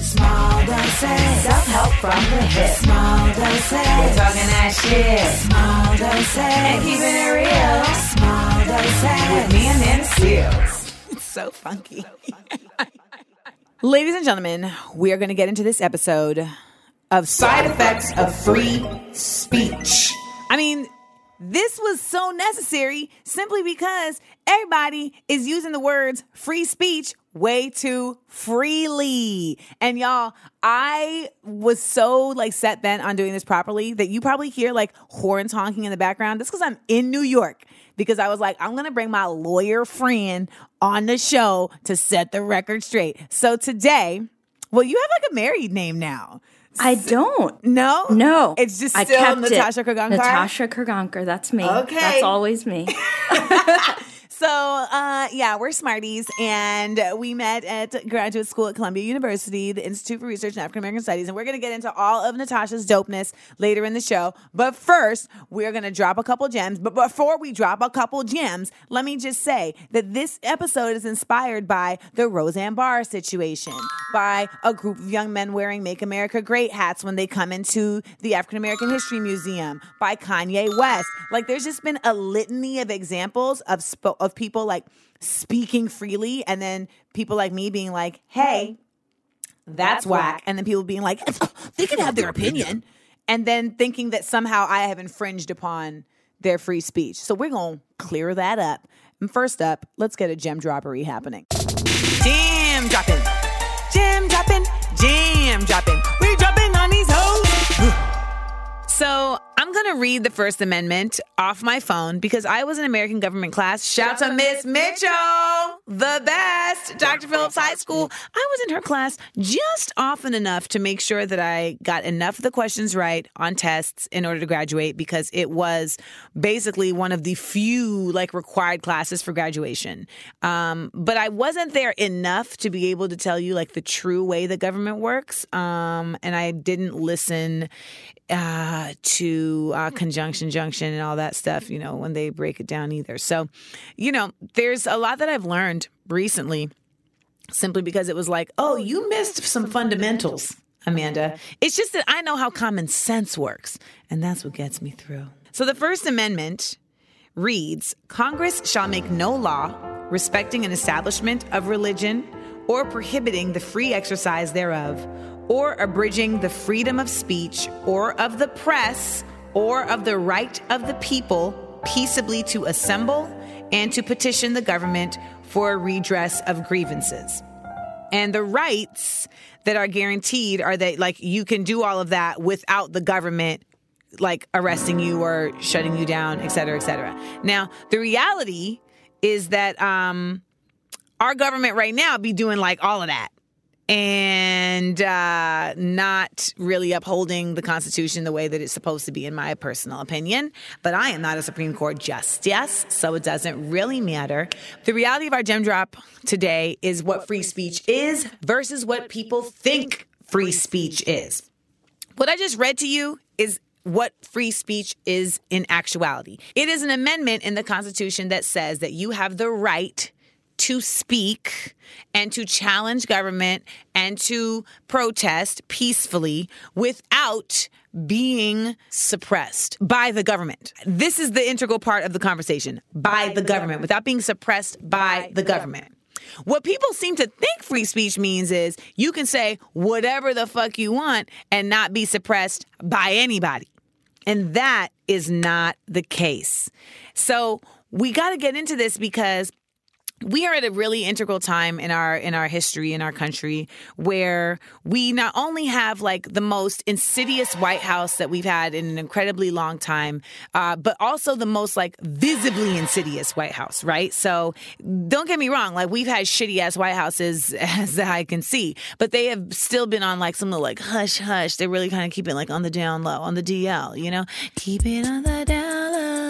Small doses. Self-help from the hip. Small doses. We're talking that shit. Small doses. And keeping it real. Small doses. With me Amanda Seales. It's so funky. Ladies and gentlemen, we are going to get into this episode of side effects of free speech. I mean, this was so necessary simply because everybody is using the words free speech way too freely. And y'all, I was so like set bent on doing this properly that you probably hear like horns honking in the background. That's because I'm in New York because I was like, I'm to bring my lawyer friend on the show to set the record straight. So today, well, you have like a married name now. I don't. No? No. It's just I still kept. Natasha Korgaonkar? Natasha Korgaonkar. That's me. Okay. That's always me. So, uh, yeah, we're Smarties, and we met at graduate school at Columbia University, the Institute for Research in African American Studies, and we're going to get into all of Natasha's dopeness later in the show. But first, we're going to drop a couple gems. But before we drop a couple gems, let me just say that this episode is inspired by the Roseanne Barr situation, by a group of young men wearing Make America Great hats when they come into the African American History Museum, by Kanye West. Like, there's just been a litany of examples of spo- of people like speaking freely, and then people like me being like, "Hey, that's whack," and then people being like, "They can have their opinion," and then thinking that somehow I have infringed upon their free speech. So we're gonna clear that up. And first up, let's get a gem droppery happening. Jam dropping, jam dropping, jam dropping. We dropping on these hoes. So I'm gonna read the First Amendment off my phone because I was in American government class. Shout out to Miss Mitchell, the best, Dr. Phillips High School. I was in her class just often enough to make sure that I got enough of the questions right on tests in order to graduate because it was basically one of the few like required classes for graduation. Um, but I wasn't there enough to be able to tell you like the true way the government works. Um, and I didn't listen uh, to uh, conjunction junction and all that stuff, you know, when they break it down either. So, you know, there's a lot that I've learned recently simply because it was like, oh, you missed some fundamentals, Amanda. It's just that I know how common sense works, and that's what gets me through. So the First Amendment reads Congress shall make no law respecting an establishment of religion or prohibiting the free exercise thereof or abridging the freedom of speech or of the press or of the right of the people peaceably to assemble and to petition the government for a redress of grievances. And the rights that are guaranteed are that, like, you can do all of that without the government, like, arresting you or shutting you down, et cetera, et cetera. Now, the reality is that um, our government right now be doing, like, all of that and uh, not really upholding the Constitution the way that it's supposed to be, in my personal opinion. But I am not a Supreme Court justice, so it doesn't really matter. The reality of our gem drop today is what free speech is versus what people think free speech is. What I just read to you is what free speech is in actuality. It is an amendment in the Constitution that says that you have the right to speak and to challenge government and to protest peacefully without being suppressed by the government. This is the integral part of the conversation by the government, without being suppressed by the government. What people seem to think free speech means is you can say whatever the fuck you want and not be suppressed by anybody. And that is not the case. So we got to get into this because we are at a really integral time in our in our history in our country where we not only have like the most insidious White House that we've had in an incredibly long time, uh, but also the most like visibly insidious White House, right? So don't get me wrong, like we've had shitty ass White Houses as I can see, but they have still been on like some little like hush hush. They really kind of keep it like on the down low, on the DL, you know, keep it on the down low.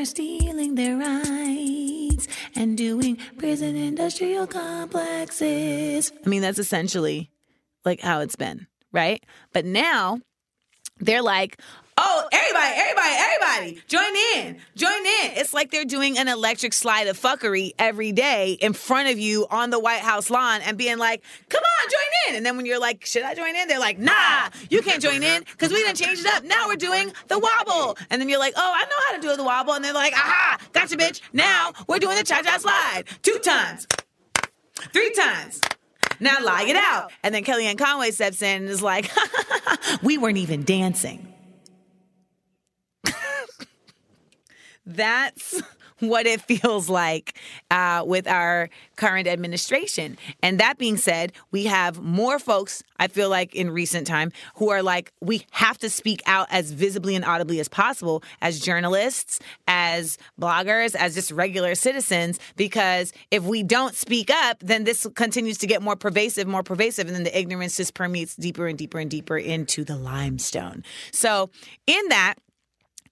Are stealing their rights and doing prison industrial complexes. I mean, that's essentially like how it's been, right? But now they're like, oh, everybody, everybody, everybody, join in, join in. It's like they're doing an electric slide of fuckery every day in front of you on the White House lawn and being like, come on, join in. And then when you're like, should I join in? They're like, nah, you can't join in because we didn't change it up. Now we're doing the wobble. And then you're like, oh, I know how to do the wobble. And they're like, aha, gotcha, bitch. Now we're doing the cha cha slide two times, three times. Now lie it out. And then Kellyanne Conway steps in and is like, we weren't even dancing. That's what it feels like uh, with our current administration. And that being said, we have more folks, I feel like in recent time, who are like, we have to speak out as visibly and audibly as possible as journalists, as bloggers, as just regular citizens, because if we don't speak up, then this continues to get more pervasive, more pervasive, and then the ignorance just permeates deeper and deeper and deeper into the limestone. So, in that,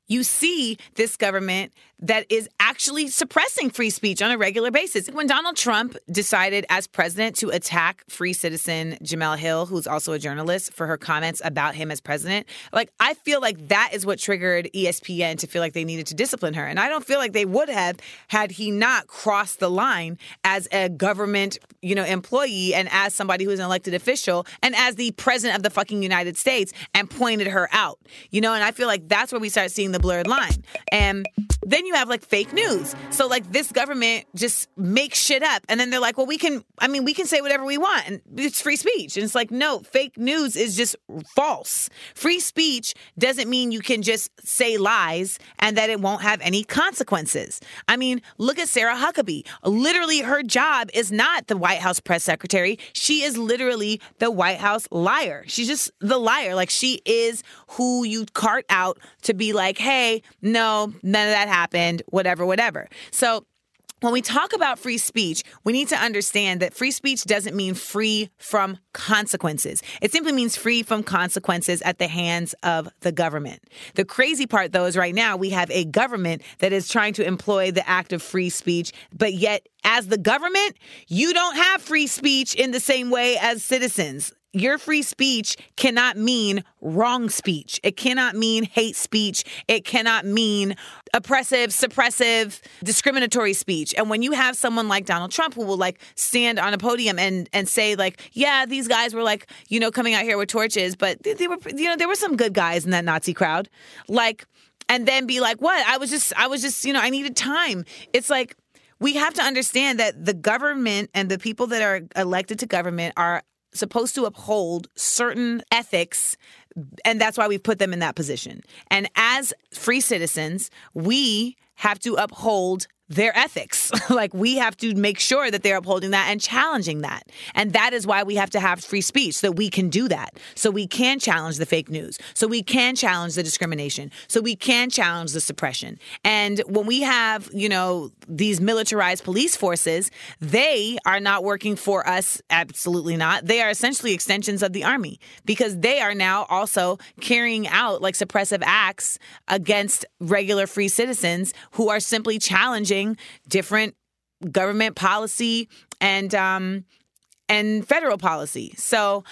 you see this government that is actually suppressing free speech on a regular basis. When Donald Trump decided as president to attack free citizen Jemele Hill, who's also a journalist, for her comments about him as president, like I feel like that is what triggered ESPN to feel like they needed to discipline her. And I don't feel like they would have had he not crossed the line as a government, you know, employee and as somebody who's an elected official and as the president of the fucking United States and pointed her out. You know, and I feel like that's where we start seeing the blurred line. And then you have like fake news. So like this government just makes shit up and then they're like, "Well, we can I mean, we can say whatever we want and it's free speech." And it's like, "No, fake news is just false. Free speech doesn't mean you can just say lies and that it won't have any consequences." I mean, look at Sarah Huckabee. Literally her job is not the White House press secretary. She is literally the White House liar. She's just the liar. Like she is who you cart out to be like, "Hey, no, none of that happened, whatever, whatever. So when we talk about free speech, we need to understand that free speech doesn't mean free from consequences. It simply means free from consequences at the hands of the government. The crazy part, though, is right now we have a government that is trying to employ the act of free speech, but yet, as the government, you don't have free speech in the same way as citizens your free speech cannot mean wrong speech. It cannot mean hate speech. It cannot mean oppressive, suppressive, discriminatory speech. And when you have someone like Donald Trump who will like stand on a podium and and say like, yeah, these guys were like, you know, coming out here with torches, but they, they were you know, there were some good guys in that Nazi crowd. Like and then be like, "What? I was just I was just, you know, I needed time." It's like we have to understand that the government and the people that are elected to government are supposed to uphold certain ethics and that's why we've put them in that position. And as free citizens, we have to uphold their ethics. like we have to make sure that they're upholding that and challenging that. And that is why we have to have free speech so that we can do that. So we can challenge the fake news. So we can challenge the discrimination. So we can challenge the suppression. And when we have, you know, these militarized police forces, they are not working for us absolutely not. They are essentially extensions of the army because they are now also carrying out like suppressive acts against regular free citizens who are simply challenging different government policy and um, and federal policy. So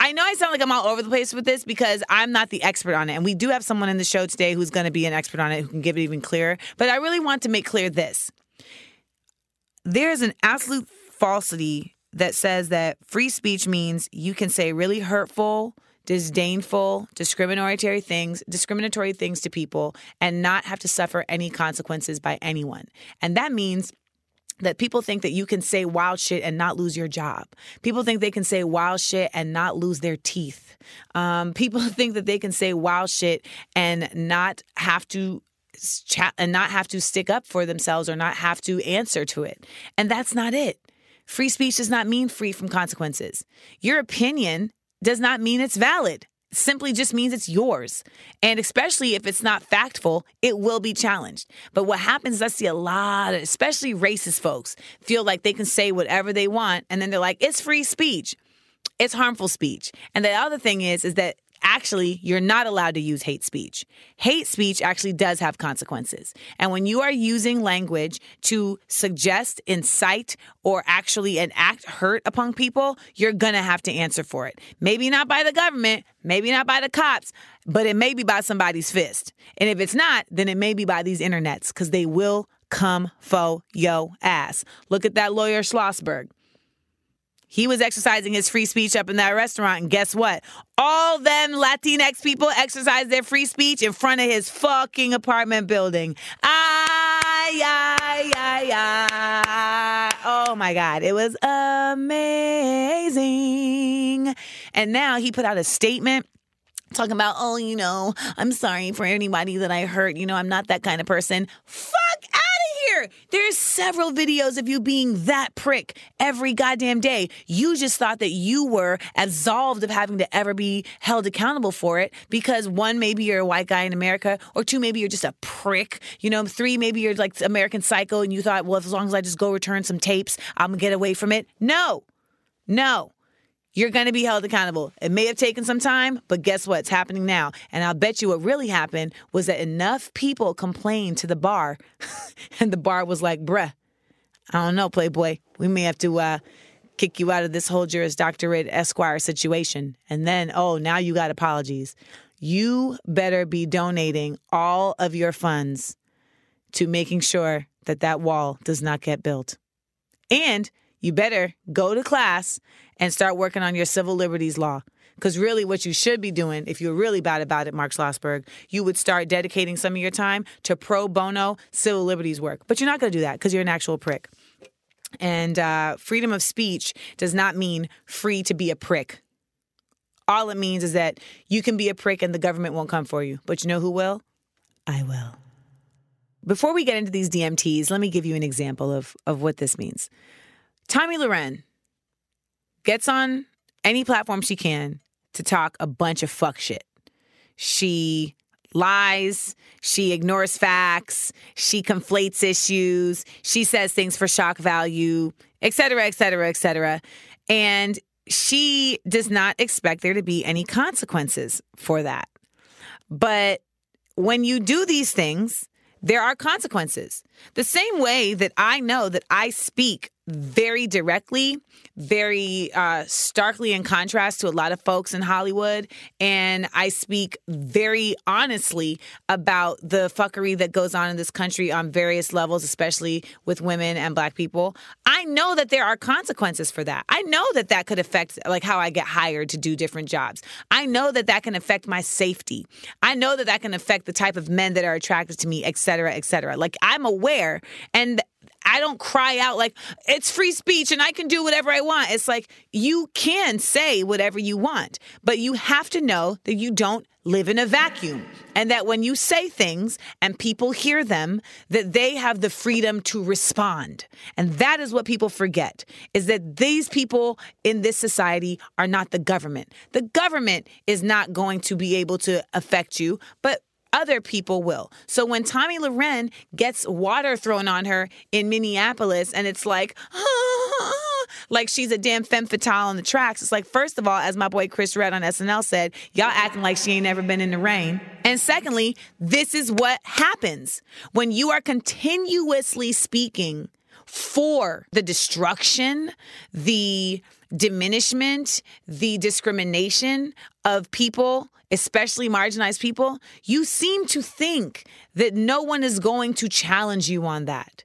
I know I sound like I'm all over the place with this because I'm not the expert on it. And we do have someone in the show today who's going to be an expert on it who can give it even clearer. But I really want to make clear this there is an absolute falsity that says that free speech means you can say really hurtful, disdainful, discriminatory things, discriminatory things to people and not have to suffer any consequences by anyone. And that means that people think that you can say wild shit and not lose your job. People think they can say wild shit and not lose their teeth. Um, people think that they can say wild shit and not have to chat and not have to stick up for themselves or not have to answer to it. And that's not it. Free speech does not mean free from consequences. Your opinion does not mean it's valid. Simply just means it's yours. And especially if it's not factful, it will be challenged. But what happens is I see a lot of, especially racist folks, feel like they can say whatever they want. And then they're like, it's free speech. It's harmful speech. And the other thing is, is that actually you're not allowed to use hate speech. Hate speech actually does have consequences. And when you are using language to suggest, incite, or actually enact hurt upon people, you're going to have to answer for it. Maybe not by the government, maybe not by the cops, but it may be by somebody's fist. And if it's not, then it may be by these internets because they will come fo yo ass. Look at that lawyer Schlossberg. He was exercising his free speech up in that restaurant, and guess what? All them Latinx people exercised their free speech in front of his fucking apartment building. Ay, ay, ay, ay. Oh my God. It was amazing. And now he put out a statement talking about, oh, you know, I'm sorry for anybody that I hurt. You know, I'm not that kind of person. Fuck out here. There's several videos of you being that prick every goddamn day. You just thought that you were absolved of having to ever be held accountable for it because one, maybe you're a white guy in America, or two, maybe you're just a prick. You know, three, maybe you're like American Psycho and you thought, well, as long as I just go return some tapes, I'm gonna get away from it. No, no. You're going to be held accountable. It may have taken some time, but guess what? It's happening now. And I'll bet you what really happened was that enough people complained to the bar, and the bar was like, bruh, I don't know, Playboy. We may have to uh, kick you out of this whole Juris Doctorate Esquire situation. And then, oh, now you got apologies. You better be donating all of your funds to making sure that that wall does not get built. And you better go to class and start working on your civil liberties law. Because really, what you should be doing, if you're really bad about it, Mark Schlossberg, you would start dedicating some of your time to pro bono civil liberties work. But you're not going to do that because you're an actual prick. And uh, freedom of speech does not mean free to be a prick. All it means is that you can be a prick and the government won't come for you. But you know who will? I will. Before we get into these DMTs, let me give you an example of, of what this means. Tomi Lahren gets on any platform she can to talk a bunch of fuck shit. She lies, she ignores facts, she conflates issues, she says things for shock value, et cetera, et cetera, et cetera. And she does not expect there to be any consequences for that. But when you do these things, there are consequences. The same way that I know that I speak very directly, very uh, starkly in contrast to a lot of folks in Hollywood. And I speak very honestly about the fuckery that goes on in this country on various levels, especially with women and black people. I know that there are consequences for that. I know that that could affect like how I get hired to do different jobs. I know that that can affect my safety. I know that that can affect the type of men that are attracted to me, et cetera, et cetera. Like I'm aware and I don't cry out like it's free speech and I can do whatever I want. It's like you can say whatever you want, but you have to know that you don't live in a vacuum and that when you say things and people hear them that they have the freedom to respond. And that is what people forget is that these people in this society are not the government. The government is not going to be able to affect you, but other people will. So when Tomi Lahren gets water thrown on her in Minneapolis and it's like, like she's a damn femme fatale on the tracks, it's like, first of all, as my boy Chris Redd on SNL said, y'all acting like she ain't never been in the rain. And secondly, this is what happens when you are continuously speaking for the destruction, the diminishment, the discrimination of people, especially marginalized people, you seem to think that no one is going to challenge you on that.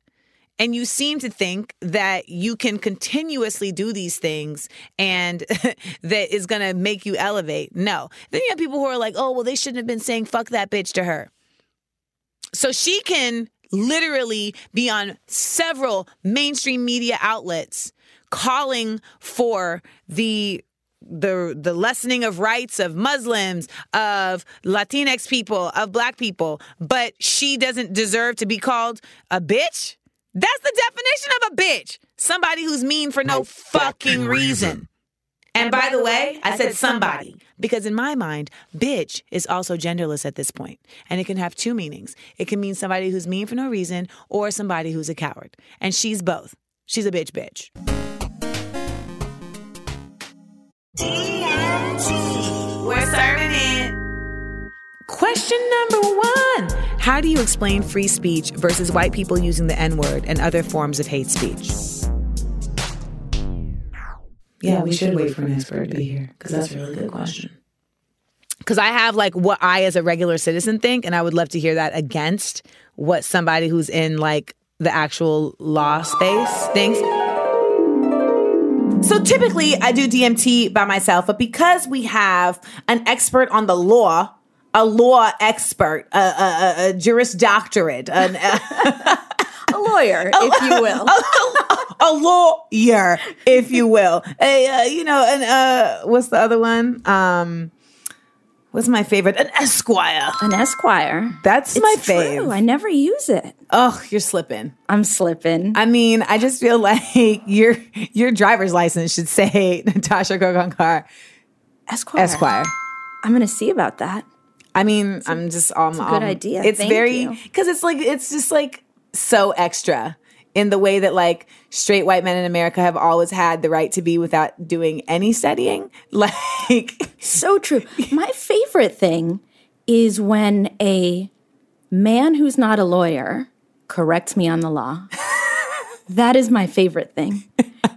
And you seem to think that you can continuously do these things and that is to make you elevate. No. Then you have people who are like, oh, well, they shouldn't have been saying fuck that bitch to her. So she can literally be on several mainstream media outlets calling for the the the lessening of rights of Muslims, of Latinx people, of black people, but she doesn't deserve to be called a bitch? That's the definition of a bitch. Somebody who's mean for no, no fucking reason. And, and by, by the way, I said somebody because in my mind, bitch is also genderless at this point, and it can have two meanings. It can mean somebody who's mean for no reason or somebody who's a coward. And she's both. She's a bitch bitch. DMT. We're serving it. Question number one How do you explain free speech versus white people using the N word and other forms of hate speech? Yeah, we should wait for an expert to be here because that's a really good question. Because I have like what I, as a regular citizen, think, and I would love to hear that against what somebody who's in like the actual law space thinks. So typically I do DMT by myself, but because we have an expert on the law, a law expert, a, a, a, a juris doctorate, an, a, A lawyer, if you will. a lawyer, if you will, a uh, you know, and uh, what's the other one? Um, what's my favorite? An esquire. An esquire. That's It's my true. I never use it. Oh, you're slipping. I'm slipping. I mean, I just feel like your your driver's license should say Natasha Korgaonkar esquire. Esquire. I'm going to see about that. I mean, I'm just on. um, a good idea. It's Thank very because it's like it's just like so extra in the way that like straight white men in America have always had the right to be without doing any studying. Like, So true. My favorite thing is when a man who's not a lawyer corrects me on the law. that is my favorite thing.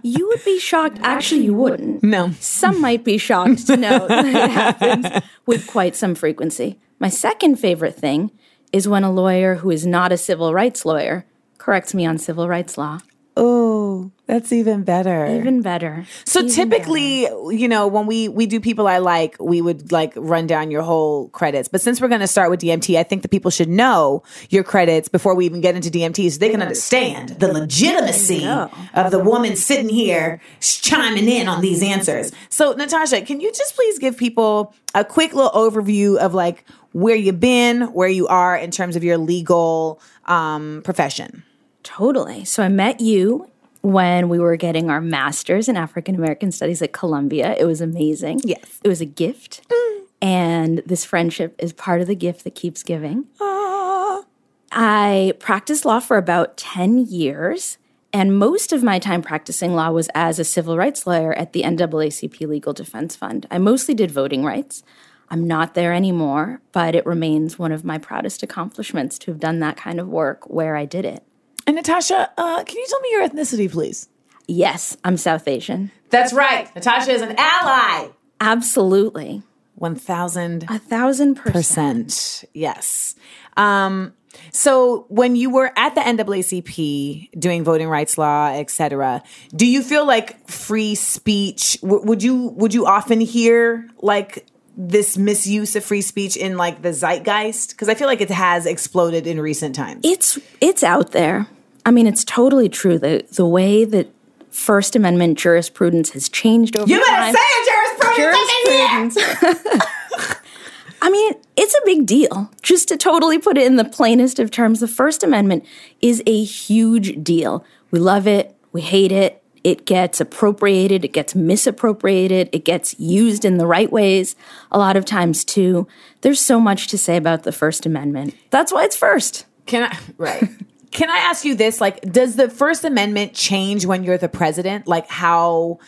You would be shocked. Actually, you wouldn't. no, Some might be shocked to know that it happens with quite some frequency. My second favorite thing is when a lawyer who is not a civil rights lawyer corrects me on civil rights law. oh, that's even better. Even better. So Even typically, you know, when we we do people I like, we would like run down your whole credits. But since we're going to start with DMT, I think the people should know your credits before we even get into DMT, so they can understand the legitimacy of the woman sitting here chiming in on these answers. So, Natasha, can you just please give people a quick little overview of like where you've been, where you are in terms of your legal um, profession? Totally. So I met you when we were getting our master's in African American Studies at Columbia. It was amazing. Yes. It was a gift. Mm. And this friendship is part of the gift that keeps giving. Ah. I practiced law for about 10 years. And most of my time practicing law was as a civil rights lawyer at the NAACP Legal Defense Fund. I mostly did voting rights. I'm not there anymore, but it remains one of my proudest accomplishments to have done that kind of work where I did it. And Natasha, uh, can you tell me your ethnicity, please? Yes, I'm South Asian. That's right. Natasha is an ally. Absolutely. 1000%. A thousand percent. Yes. Um, so when you were at the NAACP doing voting rights law, et cetera, do you feel like free speech, w- would you, would you often hear like this misuse of free speech in like the zeitgeist? Cause I feel like it has exploded in recent times. It's it's out there. I mean, it's totally true. The the way that First Amendment jurisprudence has changed over you time. better say it, jurisprudence. jurisprudence. I mean, it's a big deal. Just to totally put it in the plainest of terms, the First Amendment is a huge deal. We love it, we hate it. It gets appropriated, it gets misappropriated, it gets used in the right ways a lot of times too. There's so much to say about the First Amendment. That's why it's first. Can I right? Can I ask you this? Like, does the First Amendment change when you're the president? Like how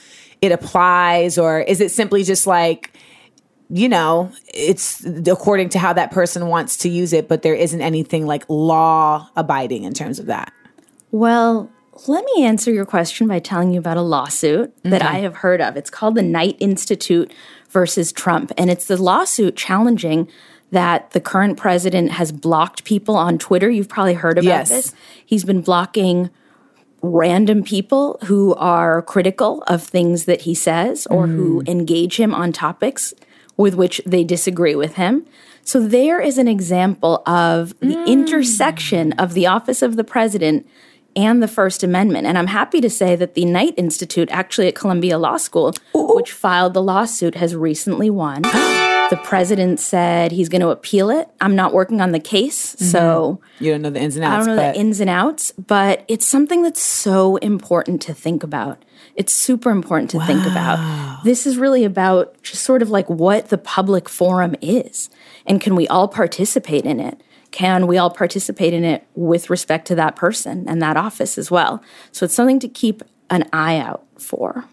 it applies, or is it simply just like, you know, it's according to how that person wants to use it, but there isn't anything like law abiding in terms of that? Well, let me answer your question by telling you about a lawsuit that I have heard of. It's called the Knight Institute versus Trump, and it's the lawsuit challenging that the current president has blocked people on Twitter. You've probably heard about Yes. this. He's been blocking random people who are critical of things that he says or who mm. engage him on topics with which they disagree with him. So there is an example of the mm. intersection of the office of the president and the First Amendment. And I'm happy to say that the Knight Institute, actually at Columbia Law School, which filed the lawsuit, has recently won. the president said he's going to appeal it. I'm not working on the case, mm-hmm. so You don't know the ins and outs. I don't know but the ins and outs, but it's something that's so important to think about. It's super important to think about. This is really about just sort of like what the public forum is. And can we all participate in it? Can we all participate in it with respect to that person and that office as well? So it's something to keep an eye out for.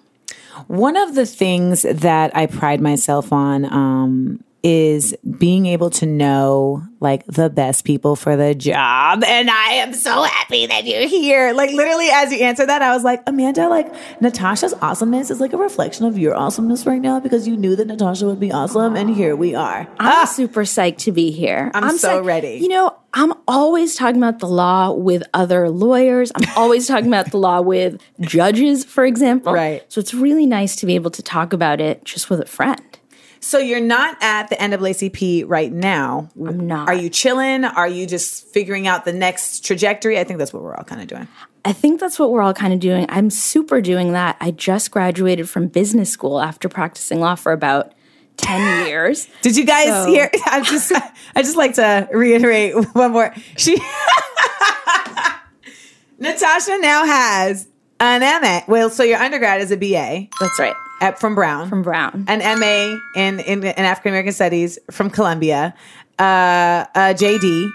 One of the things that I pride myself on um, is being able to know like the best people for the job. And I am so happy that you're here. Like literally as you answered that, I was like, Amanda, like Natasha's awesomeness is like a reflection of your awesomeness right now because you knew that Natasha would be awesome. And here we are. I'm ah! super psyched to be here. I'm so ready. You know, I'm always talking about the law with other lawyers. I'm always talking about the law with judges, for example. Right. So it's really nice to be able to talk about it just with a friend. So you're not at the NAACP right now. I'm not. Are you chilling? Are you just figuring out the next trajectory? I think that's what we're all kind of doing. I think that's what we're all kind of doing. I'm super doing that. I just graduated from business school after practicing law for about 10 years. Did you guys So- hear? I just, I just like to reiterate one more. She, Natasha now has an MA. Well, so your undergrad is a BA That's right. At, from Brown, From Brown. an MA in in, in African American Studies from Columbia, uh, a JD,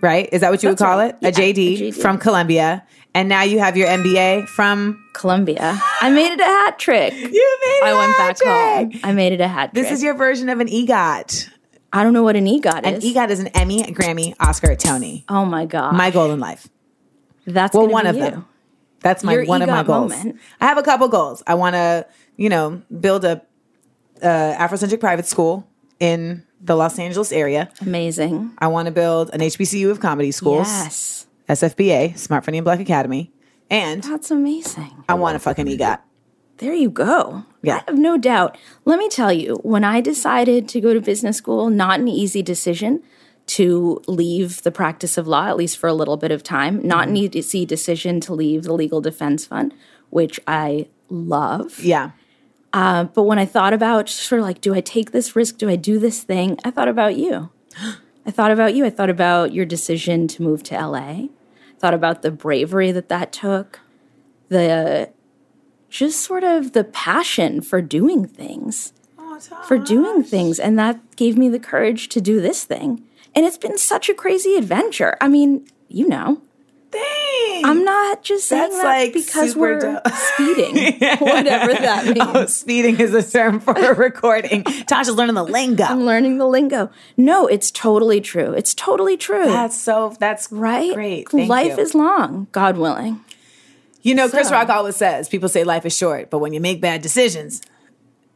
right? Is that what you That's would call right. it? A Yeah, JD, a JD. from Columbia, and now you have your MBA from. Columbia. I made it a hat trick. You made. it. I a went back home. I made it a hat trick. This is your version of an EGOT. I don't know what an EGOT is. An. EGOT is an Emmy, a Grammy, Oscar, a Tony. oh my God. My goal in life. That's Well, one be of you. them. That's my Your one of my goals. moment. I have a couple goals. I want to, you know, build a uh, Afrocentric private school in the Los Angeles area. Amazing. I want to build an HBCU of comedy schools, Yes. SFBA, Smart Funny and Black Academy, and That's amazing. I want a fucking EGOT. There you go. Yeah. I have no doubt. Let me tell you, when I decided to go to business school, not an easy decision to leave the practice of law, at least for a little bit of time, not Mm-hmm. an easy decision to leave the legal defense fund, which I love. Yeah, Uh, but when I thought about sort of like, do I take this risk? Do I do this thing? I thought about you. I thought about you. I thought about your decision to move to LA. Thought about the bravery that that took, the just sort of the passion for doing things, for doing things. And that gave me the courage to do this thing. And it's been such a crazy adventure. I mean, you know, Dang. I'm not just saying That's, that like, because we're speeding, whatever that oh, means. Oh, speeding is a term for a recording. Tasha's learning the lingo. I'm learning the lingo. No, it's totally true. It's totally true. That's so. That's right? Great. Thank Life you. is long, God willing. You know, Chris Rock always says, people say life is short, but when you make bad decisions,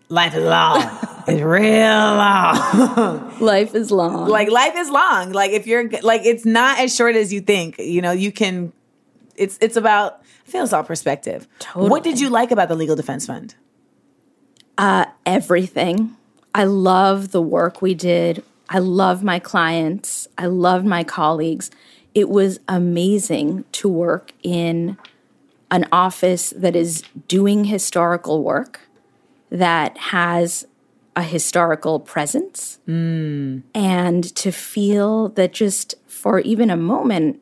life is long. it's real long. Life is long. like life is long. Like if you're like it's not as short as you think. You know, you can it's it's about I feel it's all perspective. Totally. What did you like about the Legal Defense Fund? Uh, everything. I love the work we did. I love my clients. I love my colleagues. It was amazing to work in an office that is doing historical work, that has a historical presence, and to feel that just for even a moment,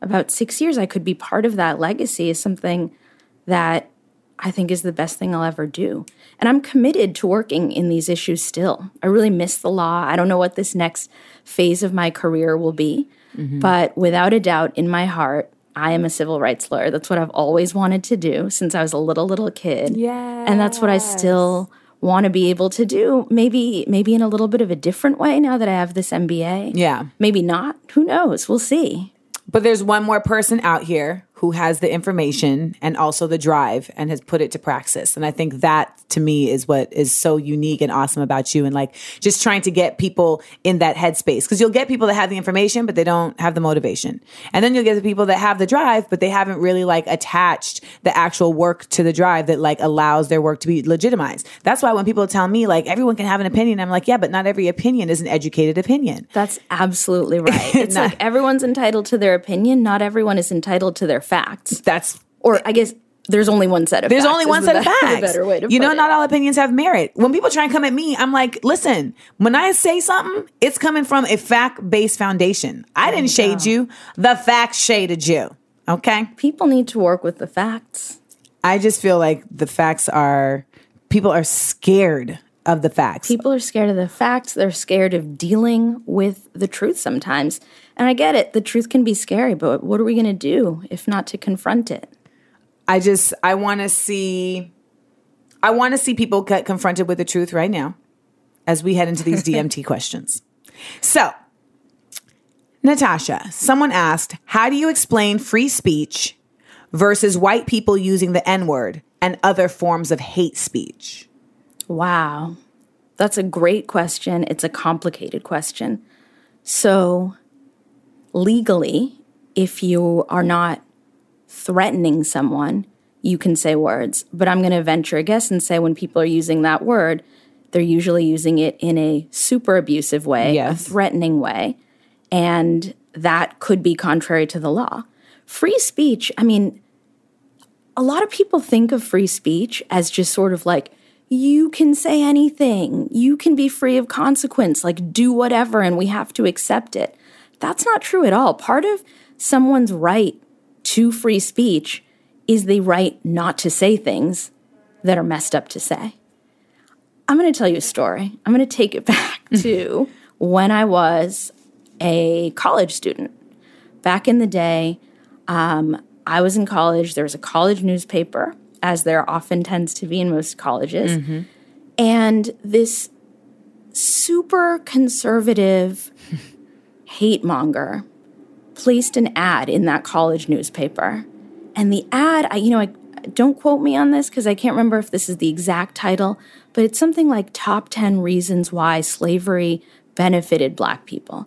about six years, I could be part of that legacy is something that I think is the best thing I'll ever do. And I'm committed to working in these issues still. I really miss the law. I don't know what this next phase of my career will be, mm-hmm. but without a doubt, in my heart, I am a civil rights lawyer. That's what I've always wanted to do since I was a little little kid. Yeah. And that's what I still want to be able to do. Maybe maybe in a little bit of a different way now that I have this MBA. Yeah. Maybe not. Who knows? We'll see. But there's one more person out here who has the information and also the drive and has put it to praxis. And I think that to me is what is so unique and awesome about you and like just trying to get people in that headspace. Cause you'll get people that have the information, but they don't have the motivation. And then you'll get the people that have the drive, but they haven't really like attached the actual work to the drive that like allows their work to be legitimized. That's why when people tell me like everyone can have an opinion, I'm like, yeah, but not every opinion is an educated opinion. That's absolutely right. It's Not- like everyone's entitled to their opinion. Not everyone is entitled to their facts. That's Or I guess there's only one set of facts. There's facts. only one set of facts. better way to you know, it. not all opinions have merit. When people try and come at me, I'm like, listen, when I say something, it's coming from a fact based foundation. I didn't shade you, the facts shaded you. Okay. People need to work with the facts. I just feel like the facts are, people are scared of the facts. People are scared of the facts. They're scared of dealing with the truth sometimes. And I get it. The truth can be scary, but what are we going to do if not to confront it? I just I want to see I want to see people get confronted with the truth right now as we head into these DMT questions. So, Natasha, someone asked, How do you explain free speech versus white people using the N word and other forms of hate speech? Wow. That's a great question. It's a complicated question. So, legally, if you are not threatening someone, you can say words. But I'm going to venture a guess and say when people are using that word, they're usually using it in a super abusive way, Yes. a threatening way. And that could be contrary to the law. Free speech, I mean, a lot of people think of free speech as just sort of like, you can say anything, you can be free of consequence, like do whatever, and we have to accept it. That's not true at all. Part of someone's right to free speech is the right not to say things that are messed up to say. I'm going to tell you a story. I'm going to take it back to when I was a college student. Back in the day, um, I was in college. There was a college newspaper, as there often tends to be in most colleges. And this super conservative hate monger placed an ad in that college newspaper. And the ad, I, you know, I don't quote me on this because I can't remember if this is the exact title, but it's something like top 10 reasons why slavery benefited black people.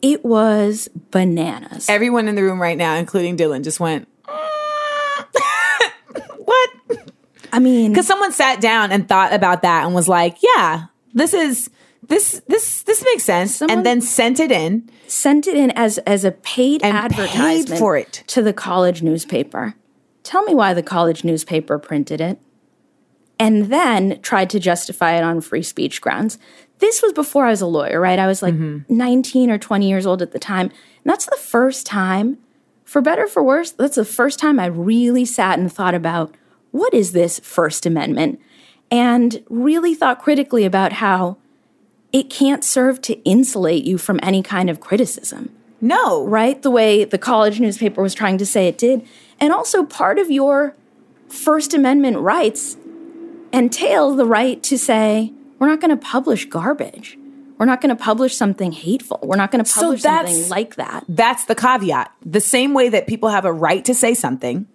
It was bananas. Everyone in the room right now, including Dylan, just went, mm. What? I mean, Because someone sat down and thought about that and was like, Yeah, this is. This this this makes sense, Someone- and then sent it in. sent it in as as a paid And advertisement paid for it. to the college newspaper. Tell me why the college newspaper printed it. And then tried to justify it on free speech grounds. This was before I was a lawyer, right? I was like mm-hmm. 19 or 20 years old at the time. And that's the first time, for better or for worse, that's the first time I really sat and thought about what is this First Amendment? And really thought critically about how it can't serve to insulate you from any kind of criticism, No, right? The way the college newspaper was trying to say it did. And also, part of your First Amendment rights entail the right to say, we're not going to publish garbage. We're not going to publish something hateful. We're not going to publish that's- something like that. That's the caveat. The same way that people have a right to say something,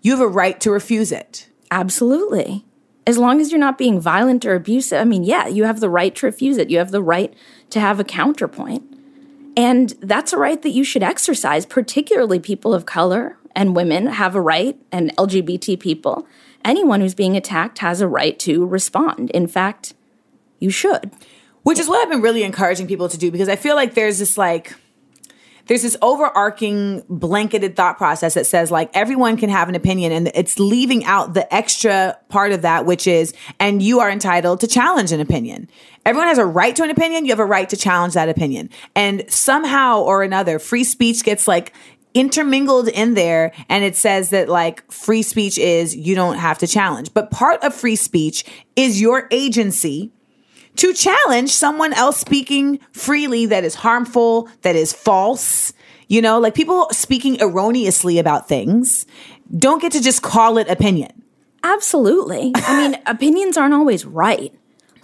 you have a right to refuse it. Absolutely. As long as you're not being violent or abusive, I mean, yeah, you have the right to refuse it. You have the right to have a counterpoint. And that's a right that you should exercise, particularly people of color and women have a right, and LGBT people. Anyone who's being attacked has a right to respond. In fact, you should. Which is what I've been really encouraging people to do because I feel like there's this like there's this overarching blanketed thought process that says like everyone can have an opinion and it's leaving out the extra part of that which is and you are entitled to challenge an opinion. Everyone has a right to an opinion, you have a right to challenge that opinion. And somehow or another free speech gets like intermingled in there and it says that like free speech is you don't have to challenge. But part of free speech is your agency to challenge someone else speaking freely that is harmful, that is false. You know, like people speaking erroneously about things don't get to just call it opinion. Absolutely. I mean, opinions aren't always right.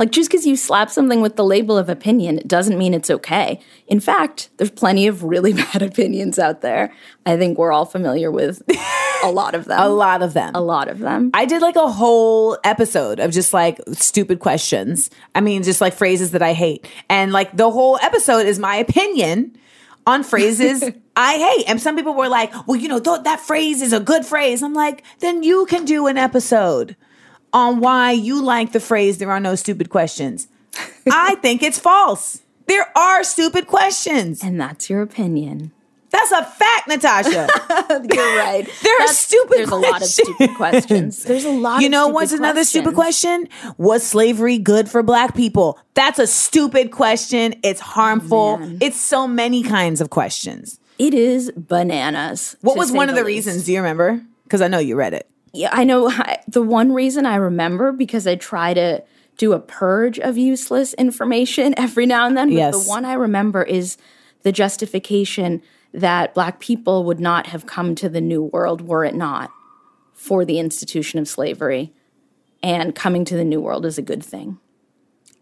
Like, just because you slap something with the label of opinion, it doesn't mean it's okay. In fact, there's plenty of really bad opinions out there. I think we're all familiar with a lot of them. A lot of them. A lot of them. I did like a whole episode of just like stupid questions. I mean, just like phrases that I hate. And like the whole episode is my opinion on phrases I hate. And some people were like, well, you know, th- that phrase is a good phrase. I'm like, then you can do an episode on why you like the phrase, there are no stupid questions. I think it's false. There are stupid questions. And that's your opinion. That's a fact, Natasha. You're right. There are stupid There's a lot of stupid questions. questions. There's a lot You know what's another stupid question? Was slavery good for black people? That's a stupid question. It's harmful. Oh, man. it's so many kinds of questions. It is bananas. What was one of the least. reasons? Do you remember? Because I know you read it. Yeah, I know I, the one reason I remember because I try to do a purge of useless information every now and then. But Yes. the one I remember is the justification that black people would not have come to the new world were it not for the institution of slavery. And coming to the new world is a good thing.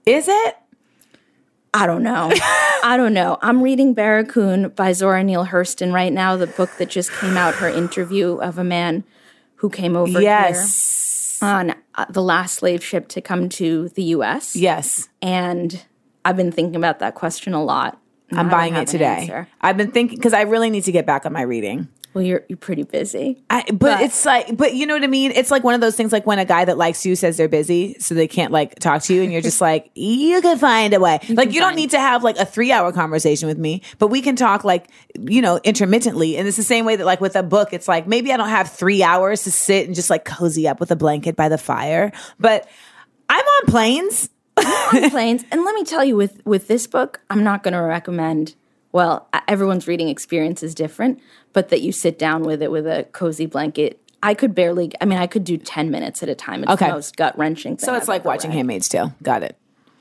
Is it? I don't know. I don't know. I'm reading Barracoon by Zora Neale Hurston right now, the book that just came out, her interview of a man who came over Yes. here on uh, the last slave ship to come to the US. Yes. And I've been thinking about that question a lot. I'm buying it today. answer. I've been thinking because I really need to get back on my reading. Well, you're you're pretty busy. I, but, it's like, but you know what I mean? It's like one of those things like when a guy that likes you says they're busy, so they can't like talk to you, and you're just like, you can find a way. like, you don't need to have like a three hour conversation with me, but we can talk like, you know, intermittently. And it's the same way that like with a book, it's like maybe I don't have three hours to sit and just like cozy up with a blanket by the fire, but I'm on planes. on planes. And let me tell you, with with this book, I'm not going to recommend. Well, everyone's reading experience is different, but that you sit down with it with a cozy blanket. I could barely. I mean, I could do ten minutes at a time. It's Okay. the most gut wrenching. So it's like watching Handmaid's Tale. Got it.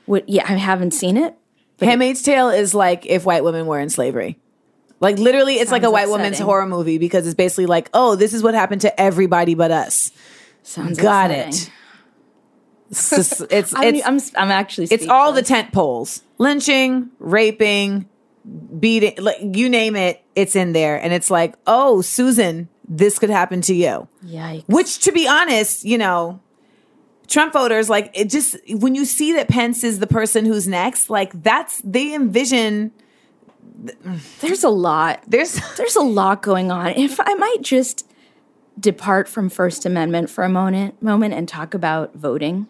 What, yeah, I haven't seen it. Handmaid's Tale is like if white women were in slavery. Like literally, it's like a Sounds white woman's horror movie because it's basically like, oh, this is what happened to everybody but us. Sounds Got upsetting. it. It's just, it's I'm, it's, I'm, I'm actually. it's all the tent poles: lynching, raping, beating, like you name it, it's in there, and it's like, oh, Susan, this could happen to you. Yikes. Which, to be honest, you know, Trump voters like it. Just when you see that Pence is the person who's next, like that's they envision. There's a lot. There's There's a lot going on. If I might just depart from First Amendment for a moment, moment and talk about voting.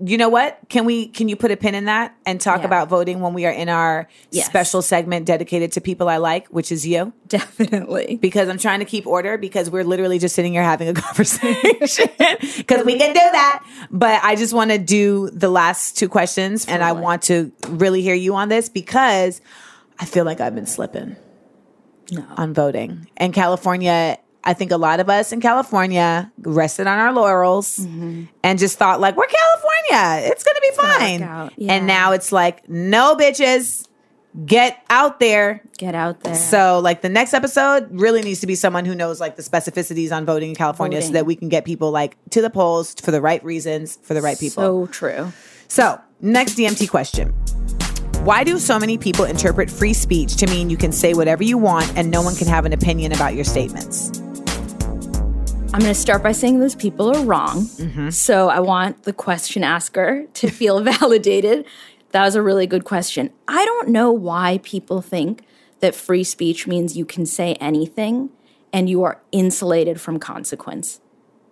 You know what? Can we? Can you put a pin in that and talk Yeah. about voting when we are in our Yes. special segment dedicated to people I like, which is you? Definitely. Because I'm trying to keep order because we're literally just sitting here having a conversation because we can do that. But I just want to do the last two questions and I want to really hear you on this because I feel like I've been slipping No. on voting. And California, I think a lot of us in California rested on our laurels mm-hmm. and just thought like, we're California. It's going to be gonna fine. out. Yeah. And now it's like, no bitches, get out there. Get out there. So like the next episode really needs to be someone who knows like the specificities on voting in California so that we can get people like to the polls for the right reasons for the right people. So true. So, next DMT question. Why do so many people interpret free speech to mean you can say whatever you want and no one can have an opinion about your statements? I'm going to start by saying those people are wrong. Mm-hmm. So I want the question asker to feel validated. That was a really good question. I don't know why people think that free speech means you can say anything and you are insulated from consequence.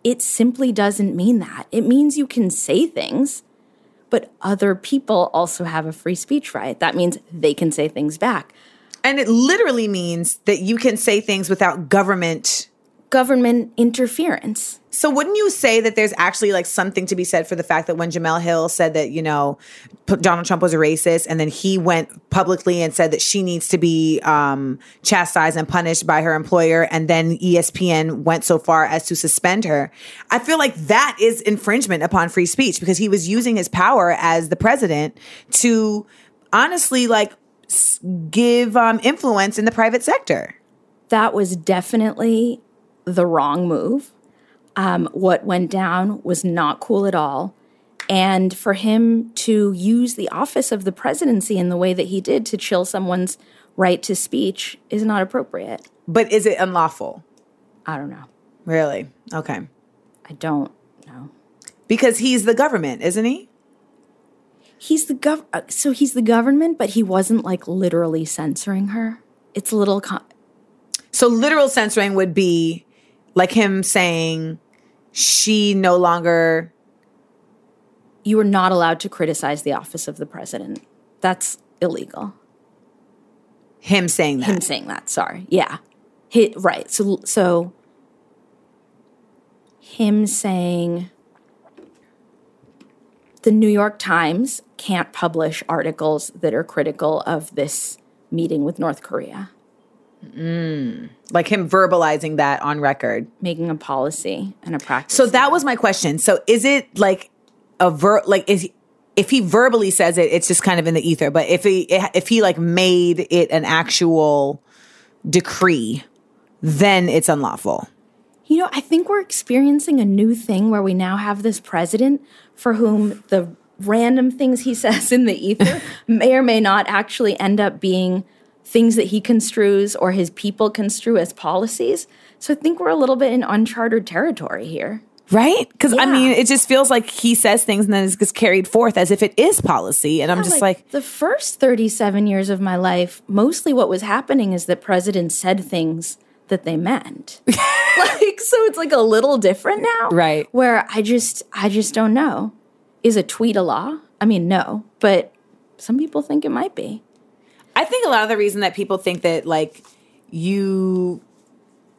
It simply doesn't mean that. It means you can say things, but other people also have a free speech right. That means they can say things back. And it literally means that you can say things without government. Government interference. So, wouldn't you say that there's actually like something to be said for the fact that when Jemele Hill said that, you know, P- Donald Trump was a racist, and then he went publicly and said that she needs to be um, chastised and punished by her employer, and then ESPN went so far as to suspend her? I feel like that is infringement upon free speech because he was using his power as the president to honestly like give um, influence in the private sector. that was definitely the wrong move. Um, what went down was not cool at all. And for him to use the office of the presidency in the way that he did to chill someone's right to speech is not appropriate. But is it unlawful? I don't know. Really? Okay. I don't know. Because he's the government, isn't he? He's the gov. uh, So he's the government, but he wasn't like literally censoring her. It's a little. Con- So literal censoring would be like him saying she no longer you are not allowed to criticize the office of the president. That's illegal. him saying that. him saying that. Sorry. Yeah. He, right. So so him saying the New York Times can't publish articles that are critical of this meeting with North Korea, Mm. like him verbalizing that on record. making a policy and a practice. So that was my question. So is it like a ver like is if he verbally says it, it's just kind of in the ether. But if he if he like made it an actual decree, then it's unlawful. You know, I think we're experiencing a new thing where we now have this president for whom the random things he says in the ether may or may not actually end up being things that he construes or his people construe as policies. So I think we're a little bit in uncharted territory here. Right? Because I mean, it just feels like he says things and then it gets carried forth as if it is policy. And I'm just like, the first 37 years of my life, mostly what was happening is that presidents said things that they meant. like so it's like a little different now. Right. Where I just I just don't know. Is a tweet a law? I mean, no, but some people think it might be. I think a lot of the reason that people think that like you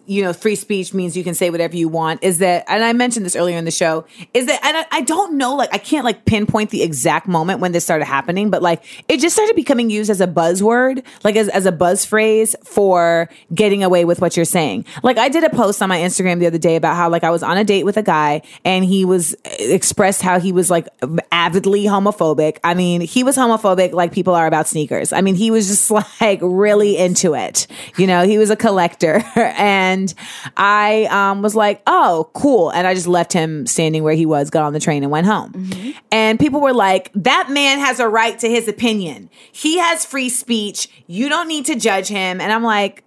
you know free speech means you can say whatever you want is that and i mentioned this earlier in the show is that and I, I don't know like i can't like pinpoint the exact moment when this started happening but like it just started becoming used as a buzzword like as, as a buzz phrase for getting away with what you're saying. Like i did a post on my instagram the other day about how like i was on a date with a guy and he was eh, expressed how he was like avidly homophobic. I mean he was homophobic like people are about sneakers. I mean he was just like really into it. You know he was a collector and i um, was like oh cool. And i just left him standing where he was got on the train and went home. And people were like that man has a right to his opinion. He has free speech. You don't need to judge him. And i'm like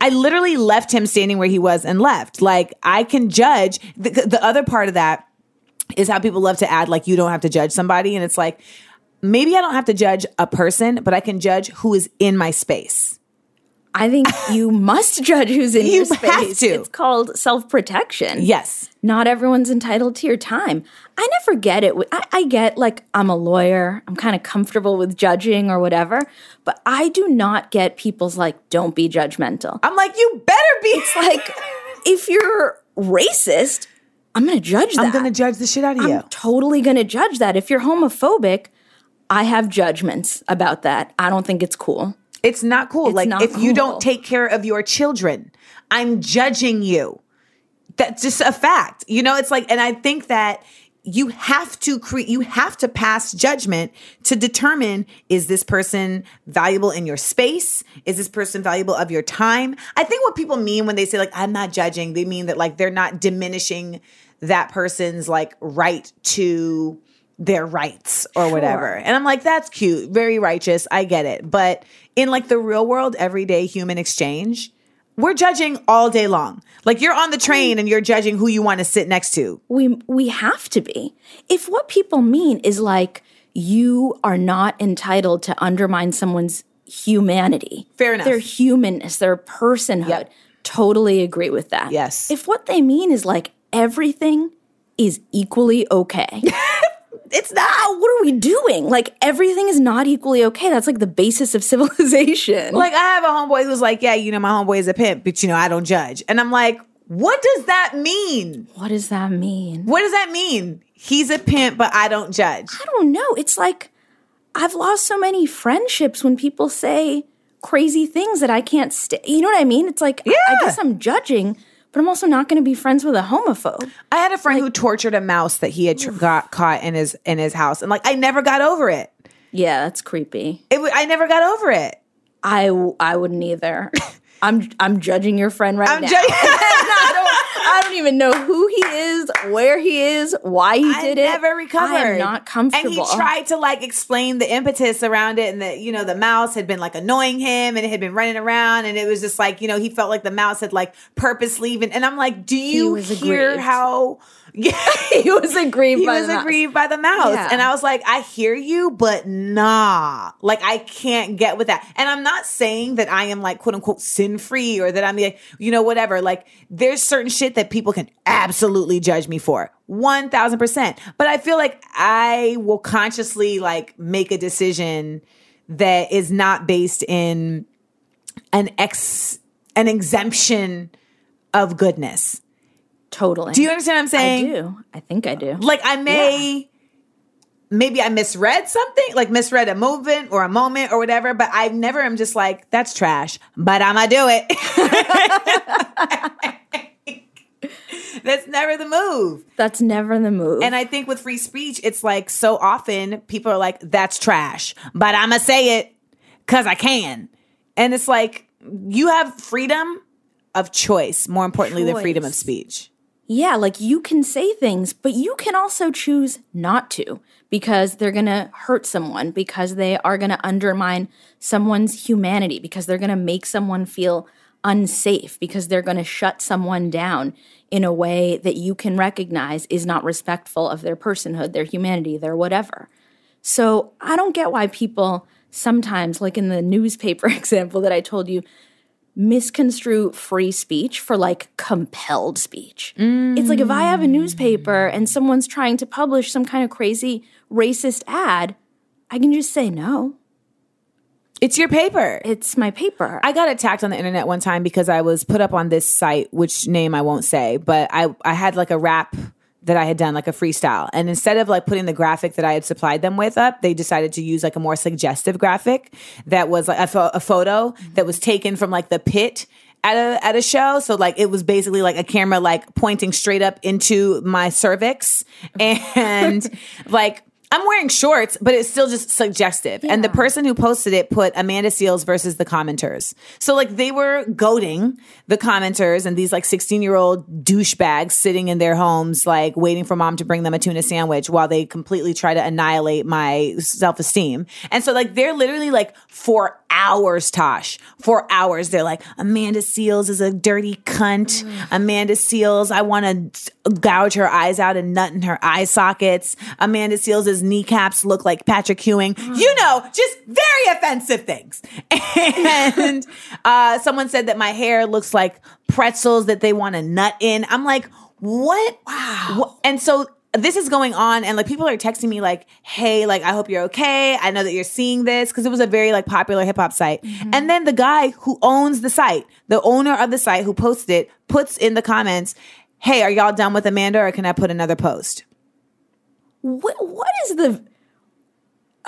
I literally left him standing where he was and left. Like I can judge. The, the other part of that is how people love to add like you don't have to judge somebody, and it's like maybe I don't have to judge a person, but I can judge who is in my space. I think you must judge who's in You your have space. to. It's called self-protection. Yes. not everyone's entitled to your time. I never get it. I, I get like I'm a lawyer, I'm kind of comfortable with judging or whatever, but I do not get people's like, don't be judgmental. I'm like you better be. It's like, if you're racist, I'm going to judge that. I'm gonna judge the shit out of you. I'm totally going to judge that. If you're homophobic, I have judgments about that. I don't think it's cool. It's not cool. It's like not if you don't take care of your children, I'm judging you. That's just a fact. You know, it's like, and I think that you have to create, you have to pass judgment to determine is this person valuable in your space? Is this person valuable of your time? I think what people mean when they say like I'm not judging, they mean that like they're not diminishing that person's like right to their rights or whatever. And I'm like, that's cute, very righteous. I get it. But in like the real world, everyday human exchange, we're judging all day long. Like you're on the train and you're judging who you want to sit next to. we we have to be. If what people mean is like you are not entitled to undermine someone's humanity, Fair enough. their humanness, their personhood, Yep. totally agree with that. Yes. If what they mean is like everything is equally okay. It's not. what are we doing? Like everything is not equally okay. That's like the basis of civilization. Like I have a homeboy who's like, yeah, you know, my homeboy is a pimp, but you know, I don't judge. And I'm like, what does that mean? what does that mean? What does that mean? He's a pimp, but I don't judge. I don't know. It's like I've lost so many friendships when people say crazy things that I can't stay. You know what I mean? It's like I- I guess I'm judging, but I'm also not going to be friends with a homophobe. I had a friend who tortured a mouse that he had tr- got caught in his in his house, and like I never got over it. Yeah, that's creepy. It w- I never got over it. I I wouldn't either. I'm I'm judging your friend right I'm now. judging- I don't I don't even know who he is, where he is, why he I did it. never recovered. I am not comfortable. And he tried to like explain the impetus around it, and that you know the mouse had been like annoying him, and it had been running around, and it was just like you know he felt like the mouse had like purposely even. And I'm like, do you was hear aggrieved. how? Yeah, he was aggrieved he by was the mouse. aggrieved by the mouse, Yeah. and I was like, I hear you, but nah, like I can't get with that. And I'm not saying that I am like quote unquote sin free or that I'm like you know whatever. Like there's certain shit that people can absolutely judge me for. 1000%. But I feel like I will consciously like make a decision that is not based in an ex an exemption of goodness. Totally. Do you understand what I'm saying? I do. I think I do. Like I may maybe I misread something, like misread a movement or a moment or whatever, but I never am just like, that's trash, but I'ma do it. that's never the move. That's never the move. And I think with free speech, it's like so often people are like, that's trash, but I'm going to say it because I can. And it's like, you have freedom of choice, more importantly, than freedom of speech. Yeah, like you can say things, but you can also choose not to because they're going to hurt someone, because they are going to undermine someone's humanity, because they're going to make someone feel unsafe, because they're going to shut someone down in a way that you can recognize is not respectful of their personhood, their humanity, their whatever. So I don't get why people sometimes, like in the newspaper example that I told you, misconstrue free speech for like compelled speech. It's like if I have a newspaper and someone's trying to publish some kind of crazy racist ad, I can just say no. It's your paper. It's my paper. I got attacked on the internet one time because I was put up on this site, which name I won't say, but I, I had like a rap that I had done, like a freestyle. And instead of like putting the graphic that I had supplied them with up, they decided to use like a more suggestive graphic that was like a, pho- a photo that was taken from like the pit at a at a show. So like it was basically like a camera like pointing straight up into my cervix and like I'm wearing shorts, but it's still just suggestive. And the person who posted it put Amanda Seales versus the commenters. So like they were goading the commenters and these like 16 year old douchebags sitting in their homes, like waiting for mom to bring them a tuna sandwich while they completely try to annihilate my self esteem. And so like they're literally like for hours, Tosh, for hours. They're like, Amanda Seales is a dirty cunt. Amanda Seales, I want to gouge her eyes out and nut in her eye sockets. Amanda Seales' kneecaps look like Patrick Ewing. You know, just very offensive things. And uh, someone said that my hair looks like pretzels that they want to nut in. I'm like, what? Wow. And so this is going on and like people are texting me like hey like i hope you're okay. I know that you're seeing this. Because it was a very like popular hip-hop site. Mm-hmm. And then the guy who owns the site the owner of the site who posted it puts in the comments hey are y'all done with amanda or can i put another post? What, what is the.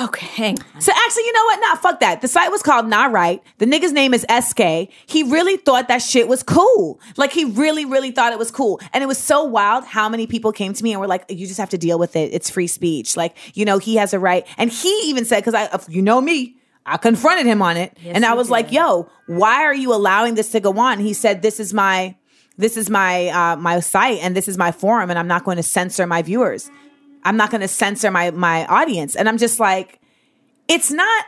Okay, hang on. So actually, you know what? Nah, fuck that. The site was called Not Right. The nigga's name is SK. He really thought that shit was cool. Like he really, really thought it was cool. And it was so wild how many people came to me and were like, you just have to deal with it. It's free speech. Like, you know, he has a right. And he even said, cause I, you know me, I confronted him on it. and I was like, yo, why are you allowing this to go on? He said, this is my, this is my, uh, my site and this is my forum and I'm not going to censor my viewers. I'm not going to censor my, my audience. And I'm just like, it's not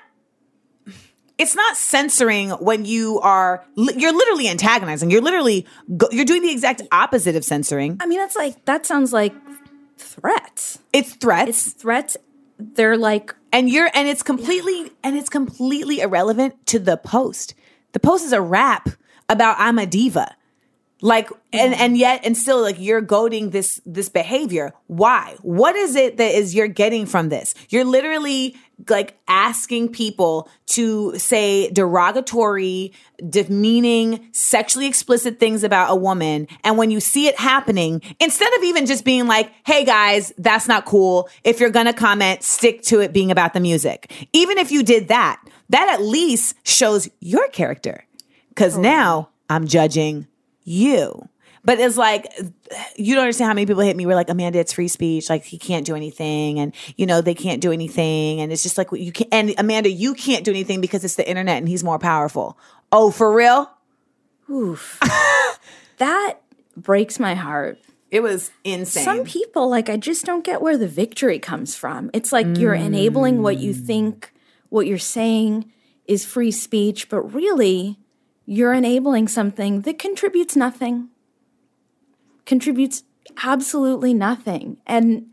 it's not censoring when you are you're literally antagonizing you're literally you're doing the exact opposite of censoring I mean, that's like, that sounds like threats. it's threats It's threats. They're like, and you're and it's completely and it's completely irrelevant to the post the post is a rap about i'm a diva like and mm. and yet and still like you're goading this this behavior. Why? What is it that is you're getting from this? You're literally like asking people to say derogatory demeaning sexually explicit things about a woman. And when you see it happening instead of even just being like hey guys that's not cool if you're gonna comment stick to it being about the music. Even if you did that that at least shows your character. Because now i'm judging you. But it's like you don't understand how many people hit me. We're like, Amanda, it's free speech. Like he can't do anything, and you know they can't do anything, and it's just like you can't. And Amanda, you can't do anything because it's the internet, and he's more powerful. Oh, for real? oof. that breaks my heart. It was insane. Some people, like, I just don't get where the victory comes from. It's like you're enabling what you mm. think, what you're saying is free speech, but really, you're enabling something that contributes nothing, contributes absolutely nothing. And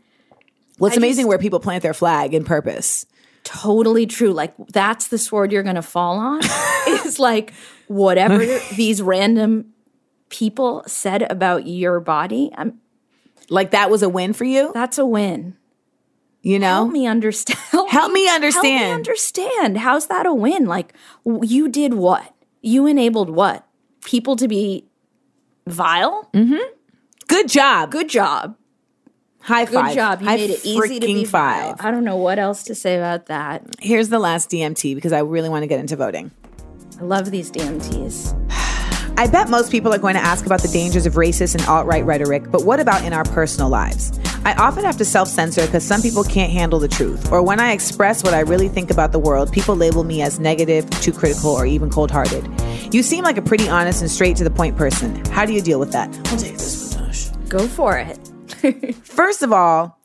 What's I amazing just- where people plant their flag in purpose. totally true. Like, that's the sword you're going to fall on. is like whatever these random people said about your body. Um, Like that was a win for you. that's a win. You know, help me understand. Help, Help me Help understand. me understand. How's that a win? Like you did what? You enabled what? People to be vile. Mm-hmm. good job. Good job. High Good five. job. You High made it easy to be freaking vile. I don't know what else to say about that. Here's the last DMT because I really want to get into voting. I love these DMTs. I bet most people are going to ask about the dangers of racist and alt right rhetoric, but what about in our personal lives? I often have to self censor because some people can't handle the truth. Or when I express what I really think about the world, people label me as negative, too critical, or even cold hearted. You seem like a pretty honest and straight to the point person. How do you deal with that? I'll take this one, Tosh. Go for it. First of all,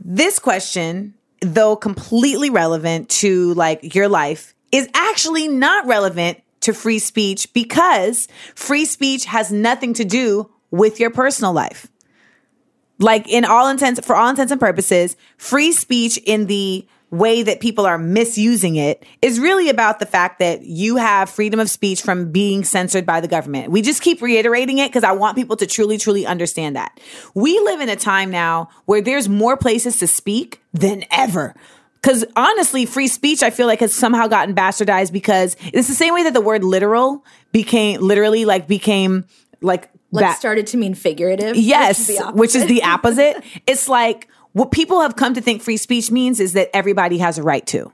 this question, though completely relevant to like your life, is actually not relevant to free speech because free speech has nothing to do with your personal life. Like in all intents for all intents and purposes, free speech in the way that people are misusing it is really about the fact that you have freedom of speech from being censored by the government. We just keep reiterating it because I want people to truly, truly understand that. We live in a time now where there's more places to speak than ever. Because honestly, free speech, I feel like has somehow gotten bastardized because it's the same way that the word literal became literally like became like Like ba- started to mean figurative. Yes, which is the which is the opposite. opposite. it's like what people have come to think free speech means is that everybody has a right to.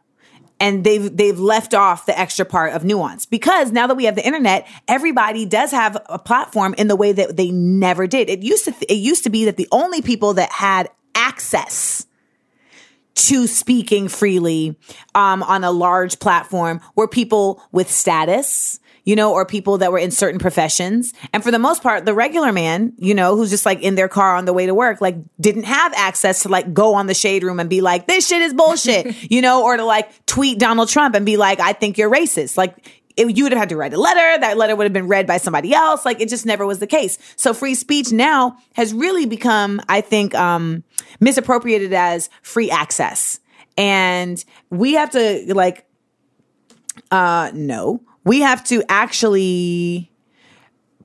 And they've they've left off the extra part of nuance because now that we have the internet, everybody does have a platform in the way that they never did. It used to it used to be that the only people that had access to speaking freely um, on a large platform were people with status, you know, or people that were in certain professions. And for the most part, the regular man, you know, who's just like in their car on the way to work, like didn't have access to like go on the shade room and be like, this shit is bullshit, you know, or to like tweet Donald Trump and be like, I think you're racist. Like, it, you would have had to write a letter. That letter would have been read by somebody else. Like it just never was the case. So free speech now has really become, I think, um, misappropriated as free access. And we have to like, uh, no, we have to actually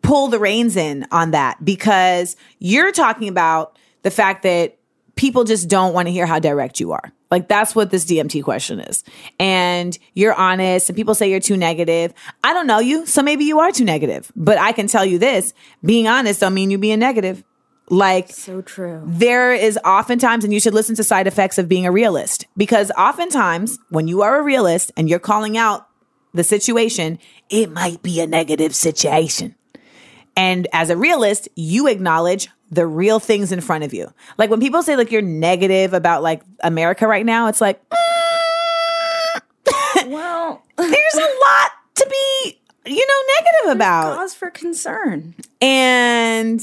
pull the reins in on that because you're talking about the fact that people just don't want to hear how direct you are. Like that's what this DMT question is. And you're honest and people say you're too negative. I don't know you, so maybe you are too negative. But I can tell you this, being honest don't mean you being negative. Like So true. there is oftentimes, and you should listen to side effects of being a realist because oftentimes when you are a realist and you're calling out the situation, it might be a negative situation. And as a realist, you acknowledge the real things in front of you. Like when people say like you're negative about like America right now, it's like Well, there's a lot to be, you know, negative about. cause for concern. and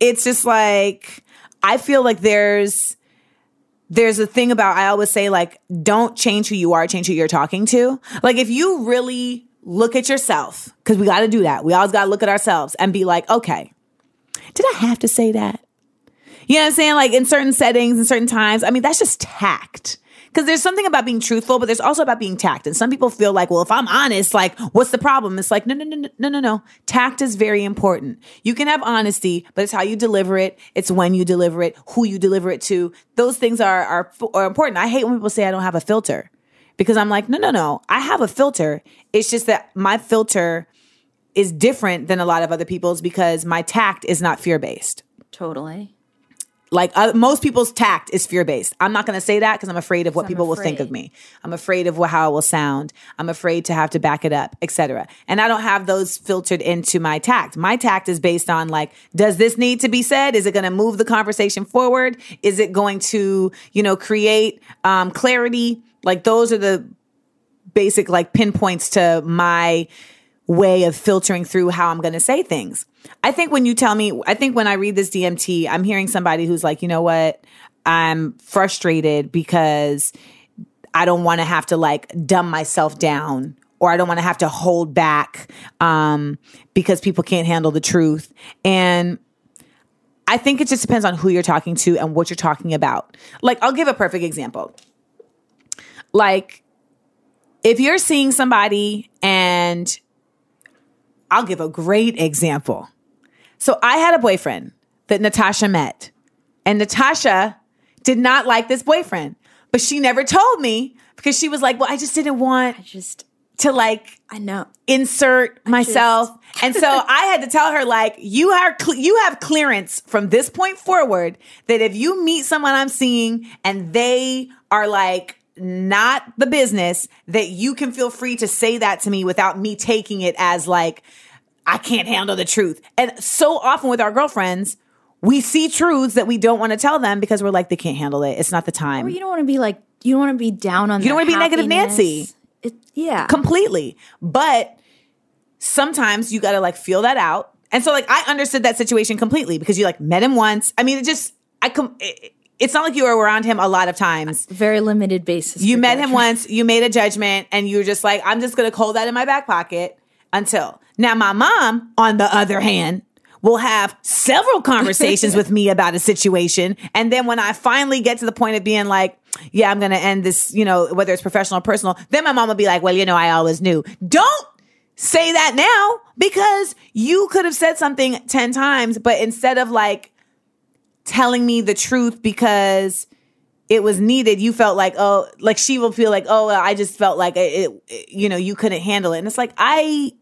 it's just like i feel like there's there's a thing about i always say like don't change who you are change who you're talking to. Like if you really look at yourself because we got to do that. We always got to look at ourselves and be like okay did i have to say that? You know what i'm saying? Like in certain settings and certain times i mean that's just tact because there's something about being truthful, but there's also about being tact. And some people feel like, well, if I'm honest, like, what's the problem? It's like, no, no, no, no, no, no. Tact is very important. You can have honesty, but it's how you deliver it. It's when you deliver it, who you deliver it to. Those things are, are, are important. I hate when people say I don't have a filter because I'm like, no, no, no. I have a filter. It's just that my filter is different than a lot of other people's because my tact is not fear based Totally. Like uh, most people's tact is fear based. I'm not going to say that because I'm afraid of what people will think of me. I'm afraid of wh- how it will sound. I'm afraid to have to back it up, etc. And I don't have those filtered into my tact. My tact is based on like, does this need to be said? Is it going to move the conversation forward? Is it going to, you know, create um, clarity? Like those are the basic like pinpoints to my way of filtering through how I'm going to say things. I think when you tell me, I think when I read this DMT, I'm hearing somebody who's like, you know what? I'm frustrated because I don't want to have to like dumb myself down or I don't want to have to hold back um, because people can't handle the truth. And I think it just depends on who you're talking to and what you're talking about. Like, I'll give a perfect example. Like, if you're seeing somebody and I'll give a great example. So I had a boyfriend that Natasha met, and Natasha did not like this boyfriend, but she never told me because she was like, Well, I just didn't want I just, to like I know. insert myself. and so I had to tell her like you are cle you have clearance from this point forward that if you meet someone I'm seeing and they are like not the business that you can feel free to say that to me without me taking it as like I can't handle the truth. And so often with our girlfriends, we see truths that we don't want to tell them because we're like they can't handle it. It's not the time. Or you don't want to be like, you don't want to be down on You don't wanna be negative. Nancy. It, yeah. completely. But sometimes you got to like feel that out And so like I understood that situation completely because you like met him once. I mean, it just I com- it, it's not like you were around him a lot of times. Very limited basis. You met him once, you made a judgment, and you were just like, I'm just gonna hold that in my back pocket until. Now, my mom, on the other hand, will have several conversations with me about a situation. And then when I finally get to the point of being like, yeah, I'm gonna end this, you know, whether it's professional or personal, then my mom will be like, well, you know, I always knew. Don't say that now because you could have said something 10 times, but instead of like telling me the truth because it was needed, you felt like, oh, like she will feel like, oh, I just felt like it, it, you know, you couldn't handle it. And it's like, I,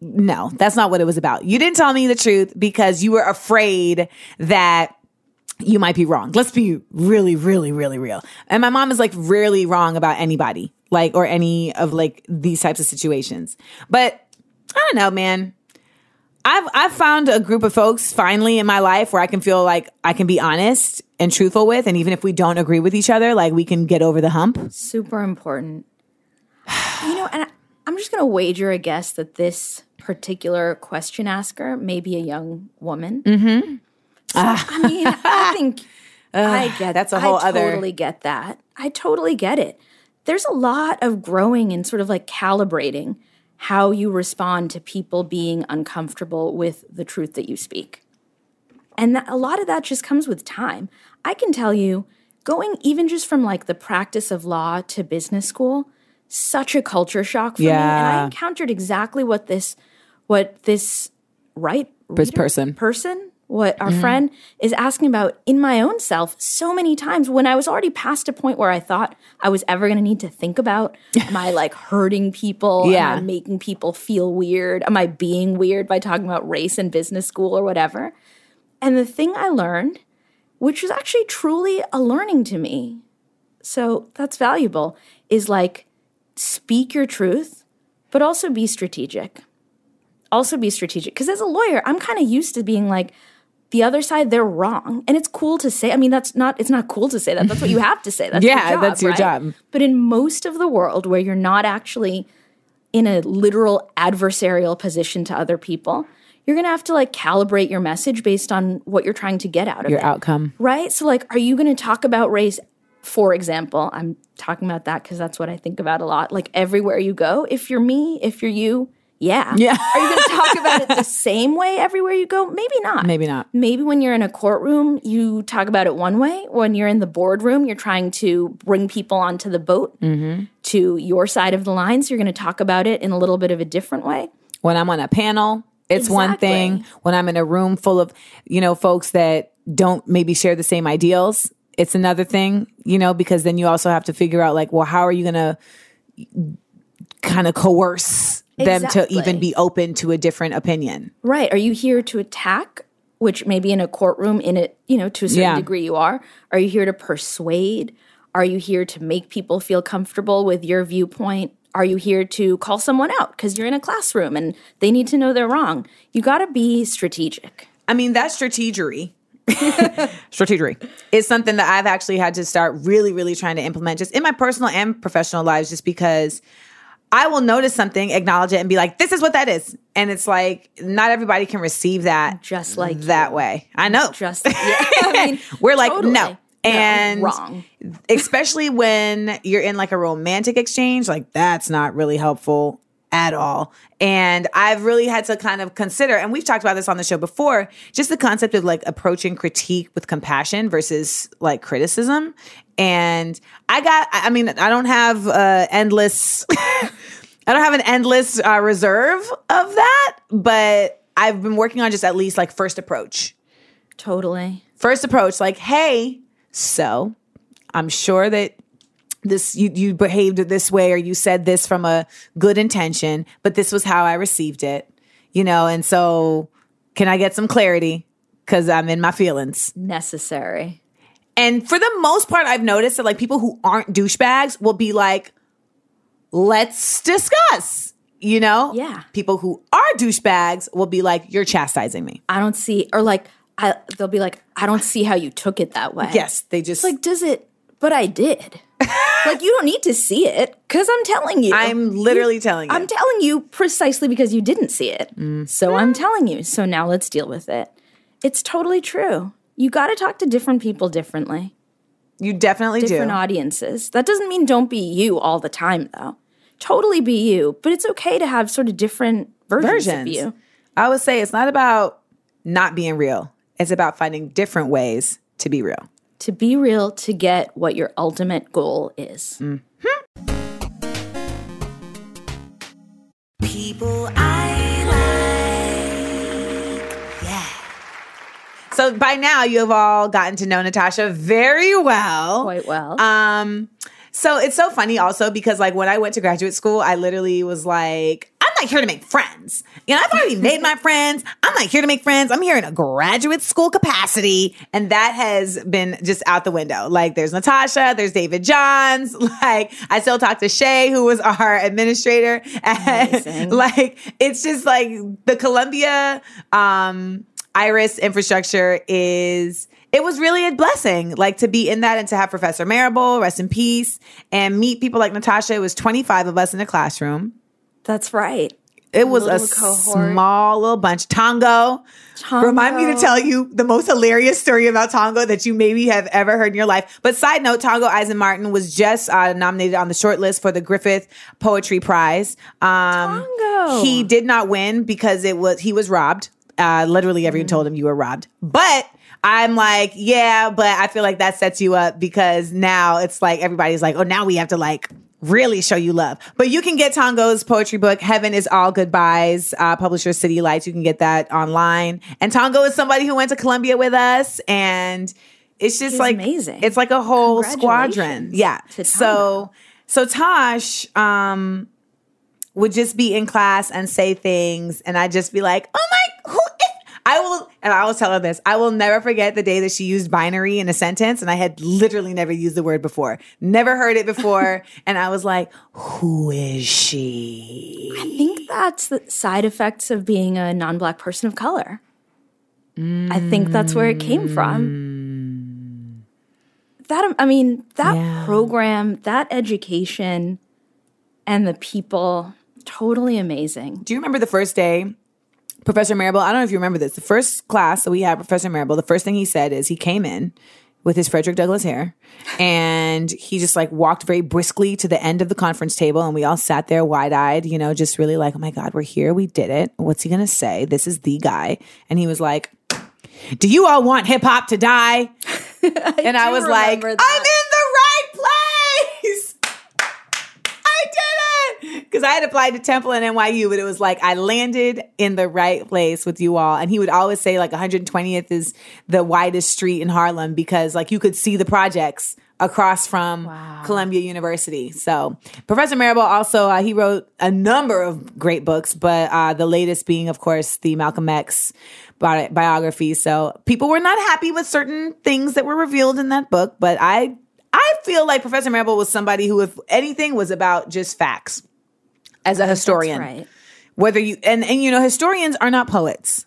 no, that's not what it was about. You didn't tell me the truth because you were afraid that you might be wrong. Let's be really, really, really real. And my mom is like rarely wrong about anybody, like, or any of like these types of situations. But I don't know, man. I've I've found a group of folks finally in my life where I can feel like I can be honest and truthful with, and even if we don't agree with each other, like we can get over the hump. Super important. You know, and I, I'm just going to wager a guess that this particular question asker may be a young woman. Mm-hmm. I mean, I think I get that's a whole I other- totally get that. I totally get it. There's a lot of growing and sort of like calibrating how you respond to people being uncomfortable with the truth that you speak. And that, a lot of that just comes with time. I can tell you, going even just from like the practice of law to business school, such a culture shock for me. And I encountered exactly what this, what this right This reader- person. person, what our Mm-hmm. friend is asking about in my own self so many times when I was already past a point where I thought I was ever going to need to think about am I like hurting people? Yeah. Am I making people feel weird? Am I being weird by talking about race in business school or whatever? And the thing I learned, which was actually truly a learning to me, so that's valuable, is like speak your truth, but also be strategic. Also be strategic. Because as a lawyer, I'm kind of used to being like, the other side, they're wrong. And it's cool to say. I mean, that's not, it's not cool to say that. That's what you have to say. That's Yeah, your job, that's your right? job. But in most of the world where you're not actually in a literal adversarial position to other people, you're going to have to like calibrate your message based on what you're trying to get out of Your it. outcome. Right? So, like, are you going to talk about race? For example, I'm talking about that because that's what I think about a lot. Like, everywhere you go, if you're me, if you're you, yeah. Yeah. Are you going to talk about it the same way everywhere you go? Maybe not. Maybe not. Maybe when you're in a courtroom, you talk about it one way. When you're in the boardroom, you're trying to bring people onto the boat Mm-hmm. to your side of the line. So you're going to talk about it in a little bit of a different way. When I'm on a panel, it's one thing. When I'm in a room full of, you know, folks that don't maybe share the same ideals, it's another thing, you know, because then you also have to figure out like, well, how are you going to kind of coerce them to even be open to a different opinion? Right. Are you here to attack, which maybe in a courtroom, in it, you know, to a certain Yeah. degree you are? Are you here to persuade? Are you here to make people feel comfortable with your viewpoint? Are you here to call someone out because you're in a classroom and they need to know they're wrong? You got to be strategic. I mean, that strategery, strategery is something that I've actually had to start really, really trying to implement just in my personal and professional lives, just because I will notice something, acknowledge it, and be like, this is what that is. And it's like, not everybody can receive that Just like that you. way. I know. Just, yeah. I mean, We're like, totally. no. And wrong. especially when you're in like a romantic exchange, like that's not really helpful at all. And I've really had to kind of consider, and we've talked about this on the show before, just the concept of like approaching critique with compassion versus like criticism. And I got, I I mean, I don't have uh, endless, I don't have an endless uh, reserve of that, but I've been working on just at least like first approach Totally. first approach like hey so i'm sure that this you, you behaved this way or you said this from a good intention but this was how i received it you know and so can i get some clarity because i'm in my feelings Necessary. and for the most part i've noticed that like people who aren't douchebags will be like let's discuss you know Yeah. people who are douchebags will be like you're chastising me I don't see, or like, I, they'll be like, I don't see how you took it that way. yes they just It's like, does it? But I did. like you don't need to see it because I'm telling you. I'm literally telling you. I'm telling you precisely because you didn't see it. Mm. So I'm telling you. So now let's deal with it. It's totally true. You got to talk to different people differently, you definitely different do. Different audiences. That doesn't mean don't be you all the time, though. Totally be you, but it's okay to have sort of different versions, of you. I would say it's not about not being real. It's about finding different ways to be real. To be real, to get what your ultimate goal is. People So by now you have all gotten to know Natasha very well. Quite well. Um, so it's so funny also because like when I went to graduate school, I literally was like, I'm not here to make friends. You know, I've already made my friends. I'm not here to make friends. I'm here in a graduate school capacity. And that has been just out the window. Like there's Natasha, there's David Johns. Like I still talk to Shay, who was our administrator. And Amazing. like it's just like the Columbia um IRAAS infrastructure is it was really a blessing, like to be in that and to have Professor Marable, rest in peace, and meet people like Natasha. It was 25 of us in the classroom. That's right. It was a cohort. small little bunch. Tongo. Tongo. Remind me to tell you the most hilarious story about Tongo that you maybe have ever heard in your life. But side note, Tongo Eisen Martin was just uh, nominated on the short list for the Griffin Poetry Prize. Um, Tongo. He did not win because it was he was robbed. Uh, literally, everyone told him you were robbed. But I'm like, yeah, but I feel like that sets you up because now it's like everybody's like, oh, now we have to like really show you love. But you can get Tongo's poetry book, Heaven is All Goodbyes, uh, publisher City Lights. You can get that online. And Tongo is somebody who went to Columbia with us and it's just He's like amazing. It's like a whole squadron. Yeah. So so Tosh um would just be in class and say things and I'd just be like, "Oh my who is I will, and I will tell her this. I will never forget the day that she used binary in a sentence, and I had literally never used the word before, never heard it before, and I was like, "Who is she?" I think that's the side effects of being a non black person of color. I think that's where it came from. That, I mean, that Yeah. program, that education, and the people, totally amazing. Do you remember the first day? Professor Marable, I don't know if you remember this. The first class that we had, Professor Marable, the first thing he said is he came in with his Frederick Douglass hair and he just like walked very briskly to the end of the conference table and we all sat there wide eyed, you know, just really like, oh my God, we're here. We did it. What's he going to say? This is the guy. And he was like, do you all want hip hop to die? and I was like, I'm in that. the right place. I did it because I had applied to Temple and NYU, but it was like I landed in the right place with you all. And he would always say like 120th is the widest street in Harlem because like you could see the projects across from Columbia University. So Professor Marable also uh, he wrote a number of great books, but uh, the latest being, of course, the Malcolm X bi- biography. So people were not happy with certain things that were revealed in that book, but I I feel like Professor Marable was somebody who, if anything, was about just facts as a historian. right. Whether you and and you know, historians are not poets.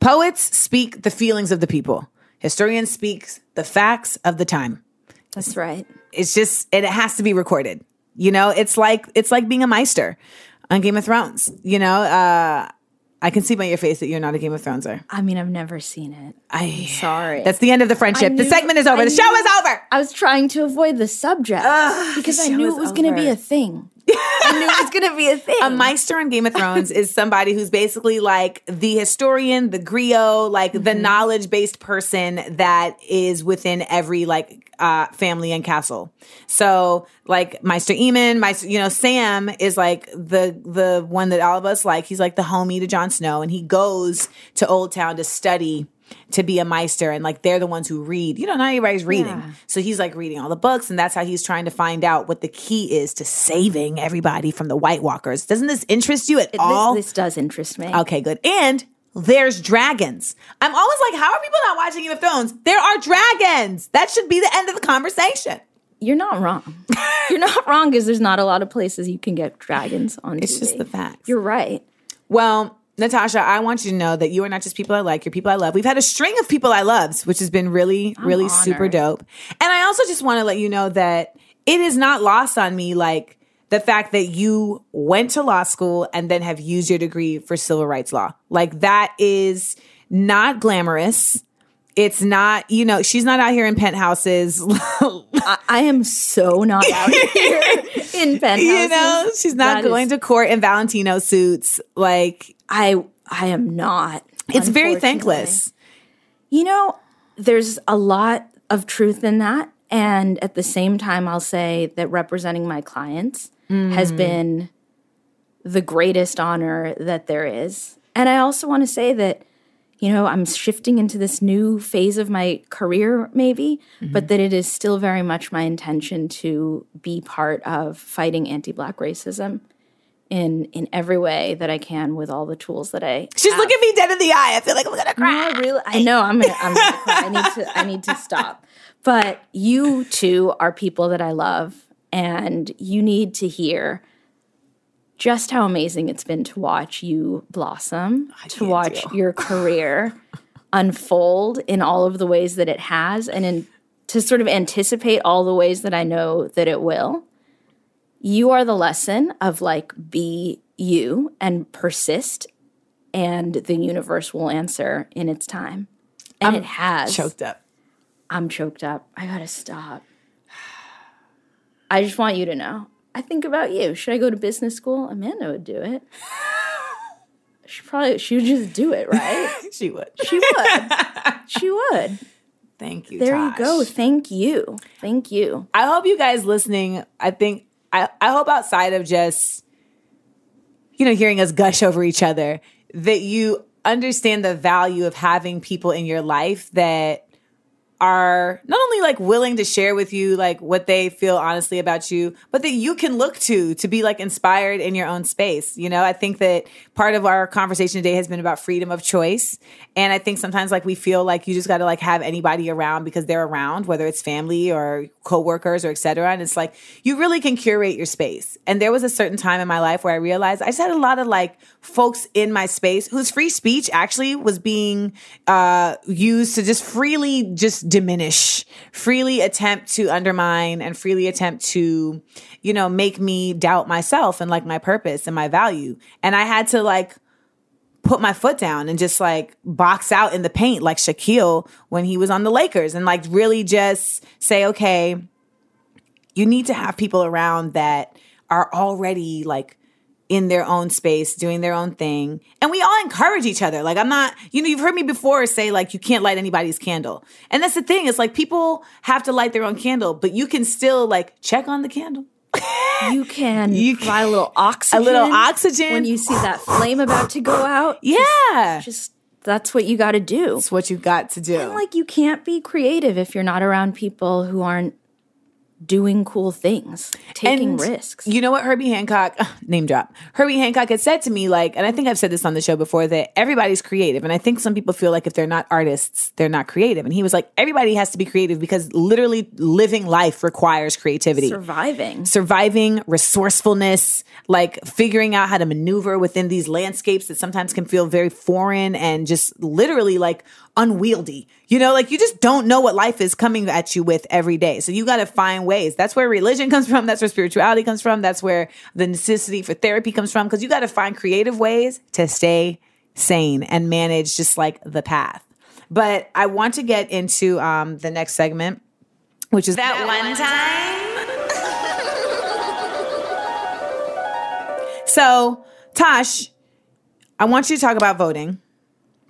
Poets speak the feelings of the people. Historians speak the facts of the time. That's right. It's just and it has to be recorded. You know, it's like it's like being a maester on Game of Thrones. You know, uh I can see by your face that you're not a Game of Throneser. I mean, I've never seen it. I am Sorry. That's the end of the friendship. I the segment is over. I the show knew- is over. I was trying to avoid the subject because the I knew it was going to be a thing. I knew it was going to be a thing. A Maester on Game of Thrones is somebody who's basically like the historian, the griot, like the knowledge based person that is within every like uh, family and castle. So like Maester Aemon, Maester, you know, Sam is like the the one that all of us like. He's like the homie to Jon Snow, and he goes to Old Town to study to be a Maester, and like they're the ones who read. You know, not everybody's reading, Yeah. so he's like reading all the books, and that's how he's trying to find out what the key is to saving everybody from the White Walkers. Doesn't this interest you at This- all? this, does interest me. Okay, good. And there's dragons. I'm always like, how are people not watching Game of Thrones? There are dragons. That should be the end of the conversation. You're not wrong. You're not wrong because there's not a lot of places you can get dragons on It's TV. just the facts. You're right. Well, Natasha, I want you to know that you are not just people I like, you're people I love. We've had a string of people I loves, which has been really, really super dope. And I also just want to let you know that it is not lost on me like the fact that you went to law school and then have used your degree for civil rights law. Like that is not glamorous. It's not, you know, she's not out here in penthouses. I, I am so not out here in penthouses. you know, she's not That is- going to court in Valentino suits. Like I I am not. it's very thankless. You know, there's a lot of truth in that. And at the same time, I'll say that representing my clients has mm. been the greatest honor that there is. And I also want to say that, you know, I'm shifting into this new phase of my career, maybe, mm-hmm. but that it is still very much my intention to be part of fighting anti Black racism. In, in every way that I can with all the tools that I She's looking me dead in the eye. I feel like I'm gonna cry. no, I really. I know. I'm gonna. I'm gonna cry. I need to. I need to stop. But you two are people that I love, and you need to hear just how amazing it's been to watch you blossom, to watch deal. your career unfold in all of the ways that it has, and in to sort of anticipate all the ways that I know that it will. You are the lesson of like be you and persist and the universe will answer in its time. And it has. Choked up. I'm choked up. I gotta stop. I just want you to know. I think about you. Should I go to business school? Amanda would do it. She probably she would just do it, right? She would. She would. she would. Thank you. There you go. Thank you. Thank you. I hope you guys listening, I think I, I hope outside of just you know hearing us gush over each other that you understand the value of having people in your life that are not only like willing to share with you like what they feel honestly about you but that you can look to to be like inspired in your own space you know? I think that part of our conversation today has been about freedom of choice. And i think sometimes like we feel like you just got to like have anybody around because they're around whether it's family or coworkers or etc and it's like you really can curate your space. And there was a certain time in my life where i realized i just had a lot of like folks in my space whose free speech actually was being uh used to just freely just diminish freely attempt to undermine and freely attempt to you know make me doubt myself and like my purpose and my value. And i had to like put my foot down and just like box out in the paint like Shaquille when he was on the Lakers and like really just say, okay, you need to have people around that are already like in their own space, doing their own thing. And we all encourage each other. Like, I'm not, you know, you've heard me before say, like, you can't light anybody's candle. And that's the thing. It's like people have to light their own candle, but you can still like check on the candle. You can You buy a little oxygen. A little oxygen. when you see that flame about to go out. yeah. Just that's what you got to do. It's what you got to do. And like you can't be creative if you're not around people who aren't doing cool things, taking And risks. You know what Herbie Hancock name drop. Herbie Hancock had said to me like and I think I've said this on the show before that everybody's creative and I think some people feel like if they're not artists, they're not creative. And he was like everybody has to be creative because literally living life requires creativity. Surviving. Surviving, resourcefulness, like figuring out how to maneuver within these landscapes that sometimes can feel very foreign and just literally like unwieldy. You know, like you just don't know what life is coming at you with every day. So you got to find ways. That's where religion comes from. That's where spirituality comes from. That's where the necessity for therapy comes from. Cause you got to find creative ways to stay sane and manage just like the path. But I want to get into um, the next segment, which is that one time. So, Tosh, I want you to talk about voting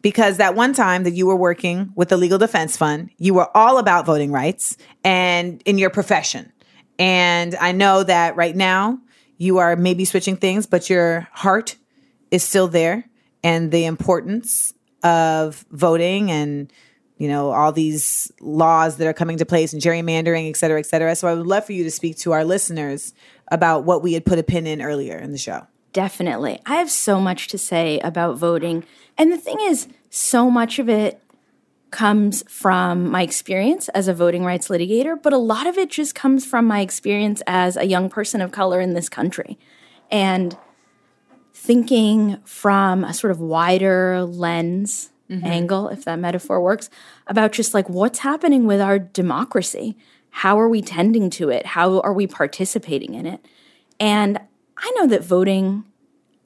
because that one time that you were working with the Legal Defense Fund, you were all about voting rights and in your profession. And I know that right now you are maybe switching things, but your heart is still there and the importance of voting and you know all these laws that are coming to place and gerrymandering et cetera et cetera so i would love for you to speak to our listeners about what we had put a pin in earlier in the show Definitely. I have so much to say about voting. And the thing is, so much of it comes from my experience as a voting rights litigator, but a lot of it just comes from my experience as a young person of color in this country. And thinking from a sort of wider lens mm-hmm. angle, if that metaphor works, about just like what's happening with our democracy how are we tending to it? How are we participating in it? And I know that voting,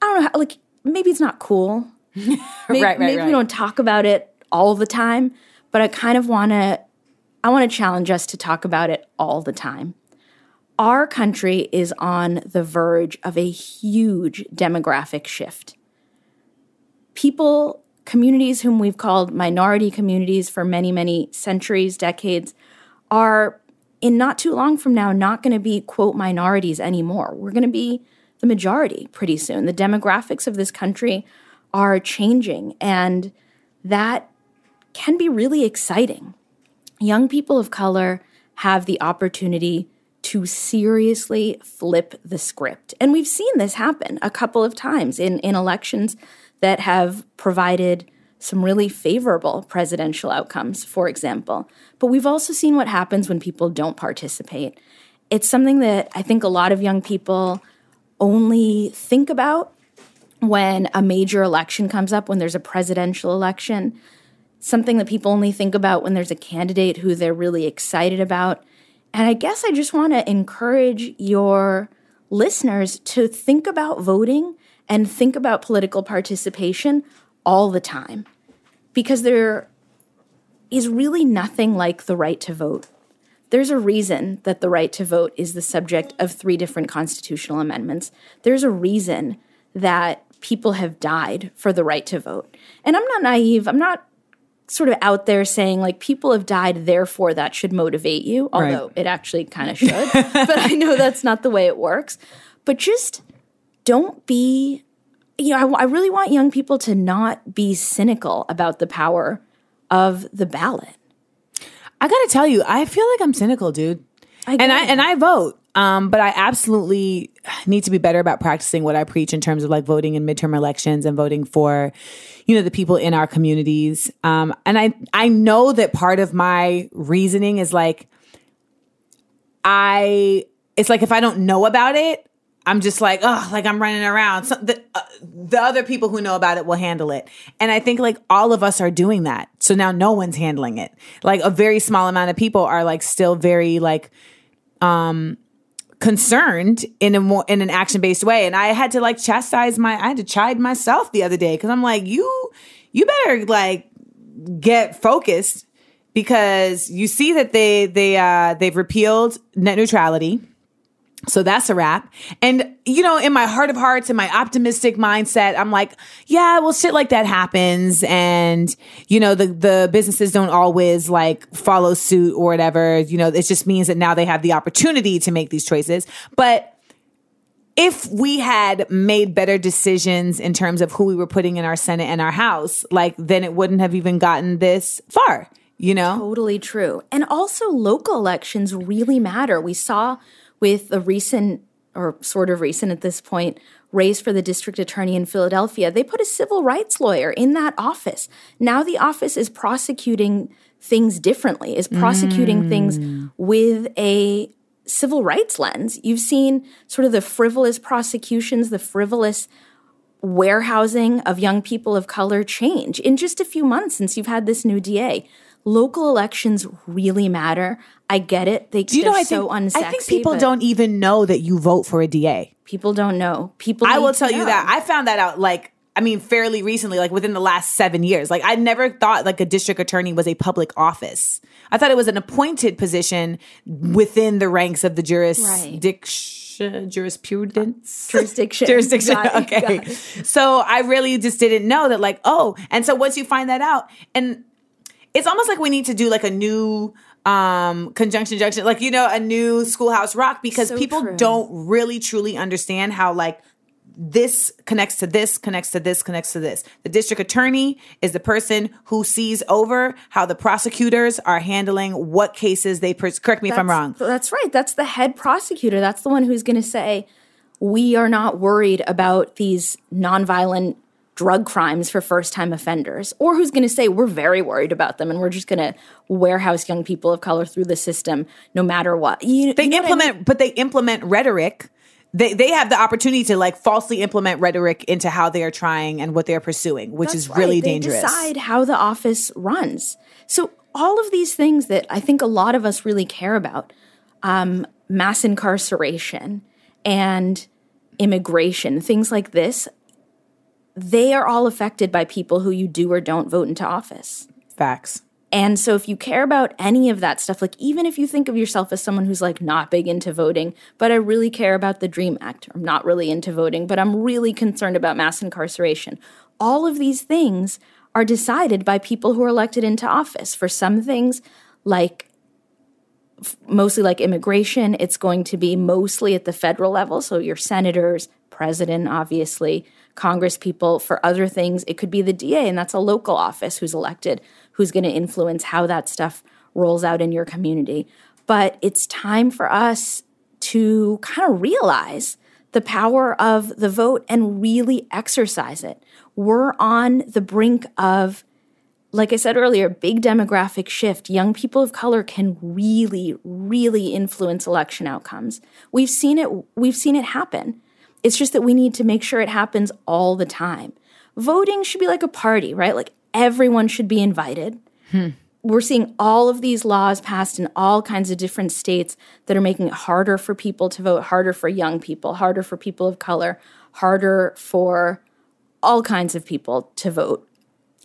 I don't know, how, like maybe it's not cool. Maybe, Right, right, maybe right. we don't talk about it all the time, but I kind of want to I want to challenge us to talk about it all the time. Our country is on the verge of a huge demographic shift. People, communities whom we've called minority communities for many, many centuries, decades, are in not too long from now not going to be, quote, minorities anymore. We're going to be the majority pretty soon. The demographics of this country are changing, and that can be really exciting young people of color have the opportunity to seriously flip the script. And we've seen this happen a couple of times in, in elections that have provided some really favorable presidential outcomes, for example. But we've also seen what happens when people don't participate. It's something that I think a lot of young people only think about when a major election comes up, when there's a presidential election something that people only think about when there's a candidate who they're really excited about. And I guess I just want to encourage your listeners to think about voting and think about political participation all the time because there is really nothing like the right to vote. There's a reason that the right to vote is the subject of three different constitutional amendments. There's a reason that people have died for the right to vote. And I'm not naive. I'm not sort of out there saying like people have died therefore that should motivate you although it actually kind of should but i know that's not the way it works but just don't be you know I, I really want young people to not be cynical about the power of the ballot I gotta tell you, I feel like I'm cynical, dude. I and I and I vote, um, but I absolutely need to be better about practicing what I preach in terms of like voting in midterm elections and voting for, you know, the people in our communities. Um, and I I know that part of my reasoning is like, I it's like if I don't know about it. I'm just like, oh, like I'm running around. So the, uh, the other people who know about it will handle it. And I think like all of us are doing that. So now no one's handling it. Like a very small amount of people are like still very like, um, concerned in a more in an action based way and i had to like chastise my i had to chide myself the other day because i'm like you you better like get focused because you see that they they uh they've repealed net neutrality so that's a wrap. And, you know, in my heart of hearts, in my optimistic mindset, I'm like, yeah, well, shit like that happens. And, you know, the, the businesses don't always like follow suit or whatever. You know, it just means that now they have the opportunity to make these choices. But if we had made better decisions in terms of who we were putting in our Senate and our House, like, then it wouldn't have even gotten this far, you know? Totally true. And also, local elections really matter. We saw with the recent, or sort of recent at this point, race for the district attorney in Philadelphia, they put a civil rights lawyer in that office. Now the office is prosecuting things differently, is prosecuting mm. things with a civil rights lens. You've seen sort of the frivolous prosecutions, the frivolous warehousing of young people of color change in just a few months since you've had this new DA. Local elections really matter. I get it. They, Do you know, I so think, unsexy. I think people don't even know that you vote for a DA. People don't know. People. I will tell you that. I found that out like I mean fairly recently, like within the last seven years. Like I never thought like a district attorney was a public office. I thought it was an appointed position within the ranks of the jurisdiction jurisprudence uh, Jurisdiction. jurisdiction. Got okay. So I really just didn't know that like, oh, and so once you find that out, and it's almost like we need to do like a new um conjunction junction like you know a new schoolhouse rock because So people true. don't really truly understand how like this connects to this, connects to this, connects to this. The district attorney is the person who sees over how the prosecutors are handling what cases they pers- correct me if I'm wrong. That's right. That's the head prosecutor. That's the one who's going to say, we are not worried about these nonviolent drug crimes for first time offenders, or who's going to say, we're very worried about them and we're just going to warehouse young people of color through the system no matter what. You, They you know what I mean? implement but they implement rhetoric. They they have the opportunity to like falsely implement rhetoric into how they are trying and what they're pursuing, which That's is really. They dangerous. decide how the office runs. So all of these things that I think a lot of us really care about um, mass incarceration and immigration, things like this they are all affected by people who you do or don't vote into office. Facts. And so if you care about any of that stuff, like even if you think of yourself as someone who's like not big into voting, but I really care about the DREAM Act, I'm not really into voting, but I'm really concerned about mass incarceration. All of these things are decided by people who are elected into office. For some things, like f- mostly like immigration, it's going to be mostly at the federal level. So your senators, president, obviously, Congress people. For other things, it could be the DA, and that's a local office who's elected, who's going to influence how that stuff rolls out in your community. But it's time for us to kind of realize the power of the vote and really exercise it. We're on the brink of like I said earlier, big demographic shift. Young people of color can really, really influence election outcomes. We've seen it. We've seen it happen. It's just that we need to make sure it happens all the time. Voting should be like a party, right? Like everyone should be invited. Hmm. We're seeing all of these laws passed in all kinds of different states that are making it harder for people to vote, harder for young people, harder for people of color, harder for all kinds of people to vote.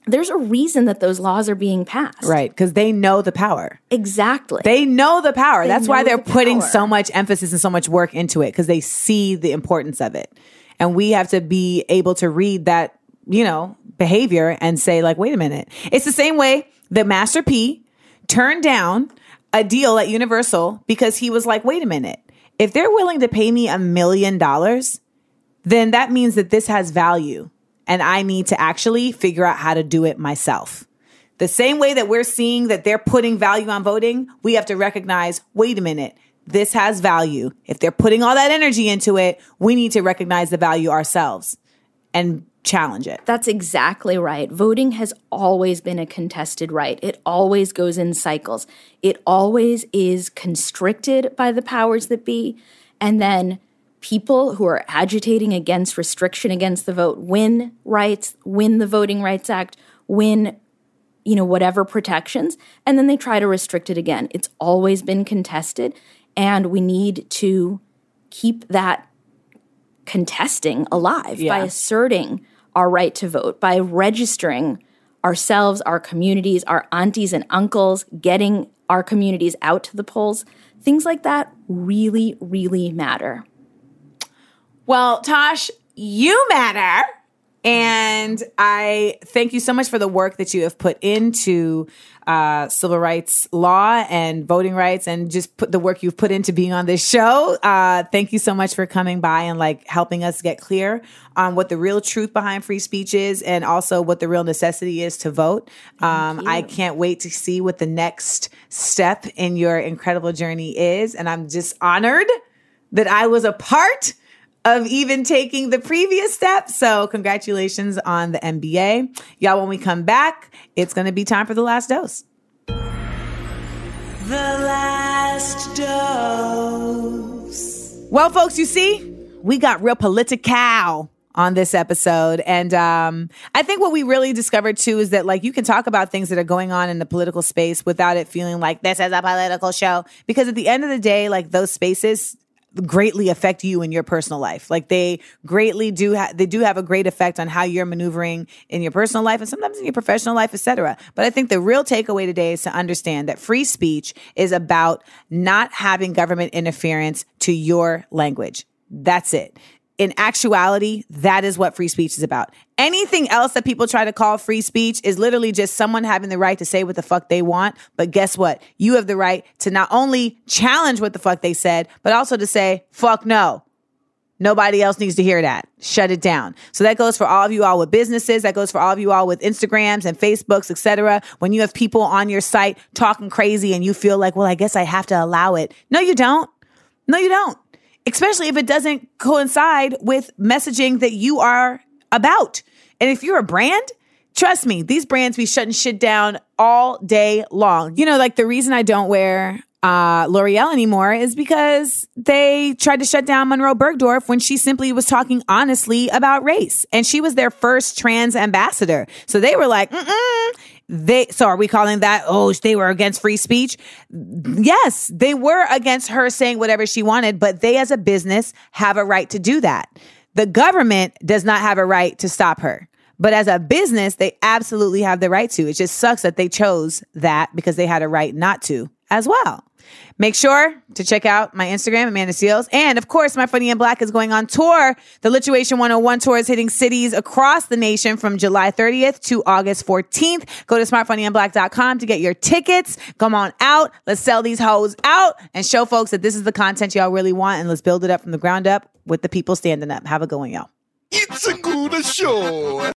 There's a reason that those laws are being passed. Right. Because they know the power. Exactly. They know the power. That's why they're the putting power. so much emphasis and so much work into it because they see the importance of it. And we have to be able to read that, you know, behavior and say, like, wait a minute. It's the same way that Master P turned down a deal at Universal because he was like, wait a minute. If they're willing to pay me a million dollars, then that means that this has value and I need to actually figure out how to do it myself. The same way that we're seeing that they're putting value on voting, we have to recognize wait a minute, this has value. If they're putting all that energy into it, we need to recognize the value ourselves and challenge it. That's exactly right. Voting has always been a contested right. It always goes in cycles. It always is constricted by the powers that be. And then people who are agitating against restriction against the vote win rights, win the Voting Rights Act, win you know whatever protections and then they try to restrict it again. It's always been contested and we need to keep that contesting alive by asserting our right to vote, by registering ourselves, our communities, our aunties and uncles, getting our communities out to the polls. Things like that really, really matter. Well, Tosh, you matter. And I thank you so much for the work that you have put into uh, civil rights law and voting rights, and just put the work you've put into being on this show. Uh, thank you so much for coming by and like helping us get clear on what the real truth behind free speech is, and also what the real necessity is to vote. Um, I can't wait to see what the next step in your incredible journey is, and I'm just honored that I was a part of even taking the previous step. So, congratulations on the MBA. Y'all, when we come back, it's going to be time for the last dose. The last dose. Well, folks, you see, we got real political on this episode. And um, I think what we really discovered too is that like you can talk about things that are going on in the political space without it feeling like this is a political show. Because at the end of the day, like those spaces greatly affect you in your personal life. Like they greatly do ha- they do have a great effect on how you're maneuvering in your personal life and sometimes in your professional life, etc. But I think the real takeaway today is to understand that free speech is about not having government interference to your language. That's it. In actuality, that is what free speech is about. Anything else that people try to call free speech is literally just someone having the right to say what the fuck they want. But guess what? You have the right to not only challenge what the fuck they said, but also to say, fuck no. Nobody else needs to hear that. Shut it down. So that goes for all of you all with businesses. That goes for all of you all with Instagrams and Facebooks, etc. When you have people on your site talking crazy and you feel like, well, I guess I have to allow it. No, you don't. No, you don't. Especially if it doesn't coincide with messaging that you are about. And if you're a brand, trust me, these brands be shutting shit down all day long. You know, like the reason I don't wear uh, L'Oreal anymore is because they tried to shut down Monroe Bergdorf when she simply was talking honestly about race. And she was their first trans ambassador. So they were like, mm they so are we calling that oh they were against free speech yes they were against her saying whatever she wanted but they as a business have a right to do that the government does not have a right to stop her but as a business they absolutely have the right to it just sucks that they chose that because they had a right not to as well Make sure to check out my Instagram, Amanda Seales. And of course, My Funny in Black is going on tour. The Lituation 101 tour is hitting cities across the nation from July 30th to August 14th. Go to smartfunnyandblack.com to get your tickets. Come on out. Let's sell these hoes out and show folks that this is the content y'all really want. And let's build it up from the ground up with the people standing up. Have a one, y'all. It's a good show.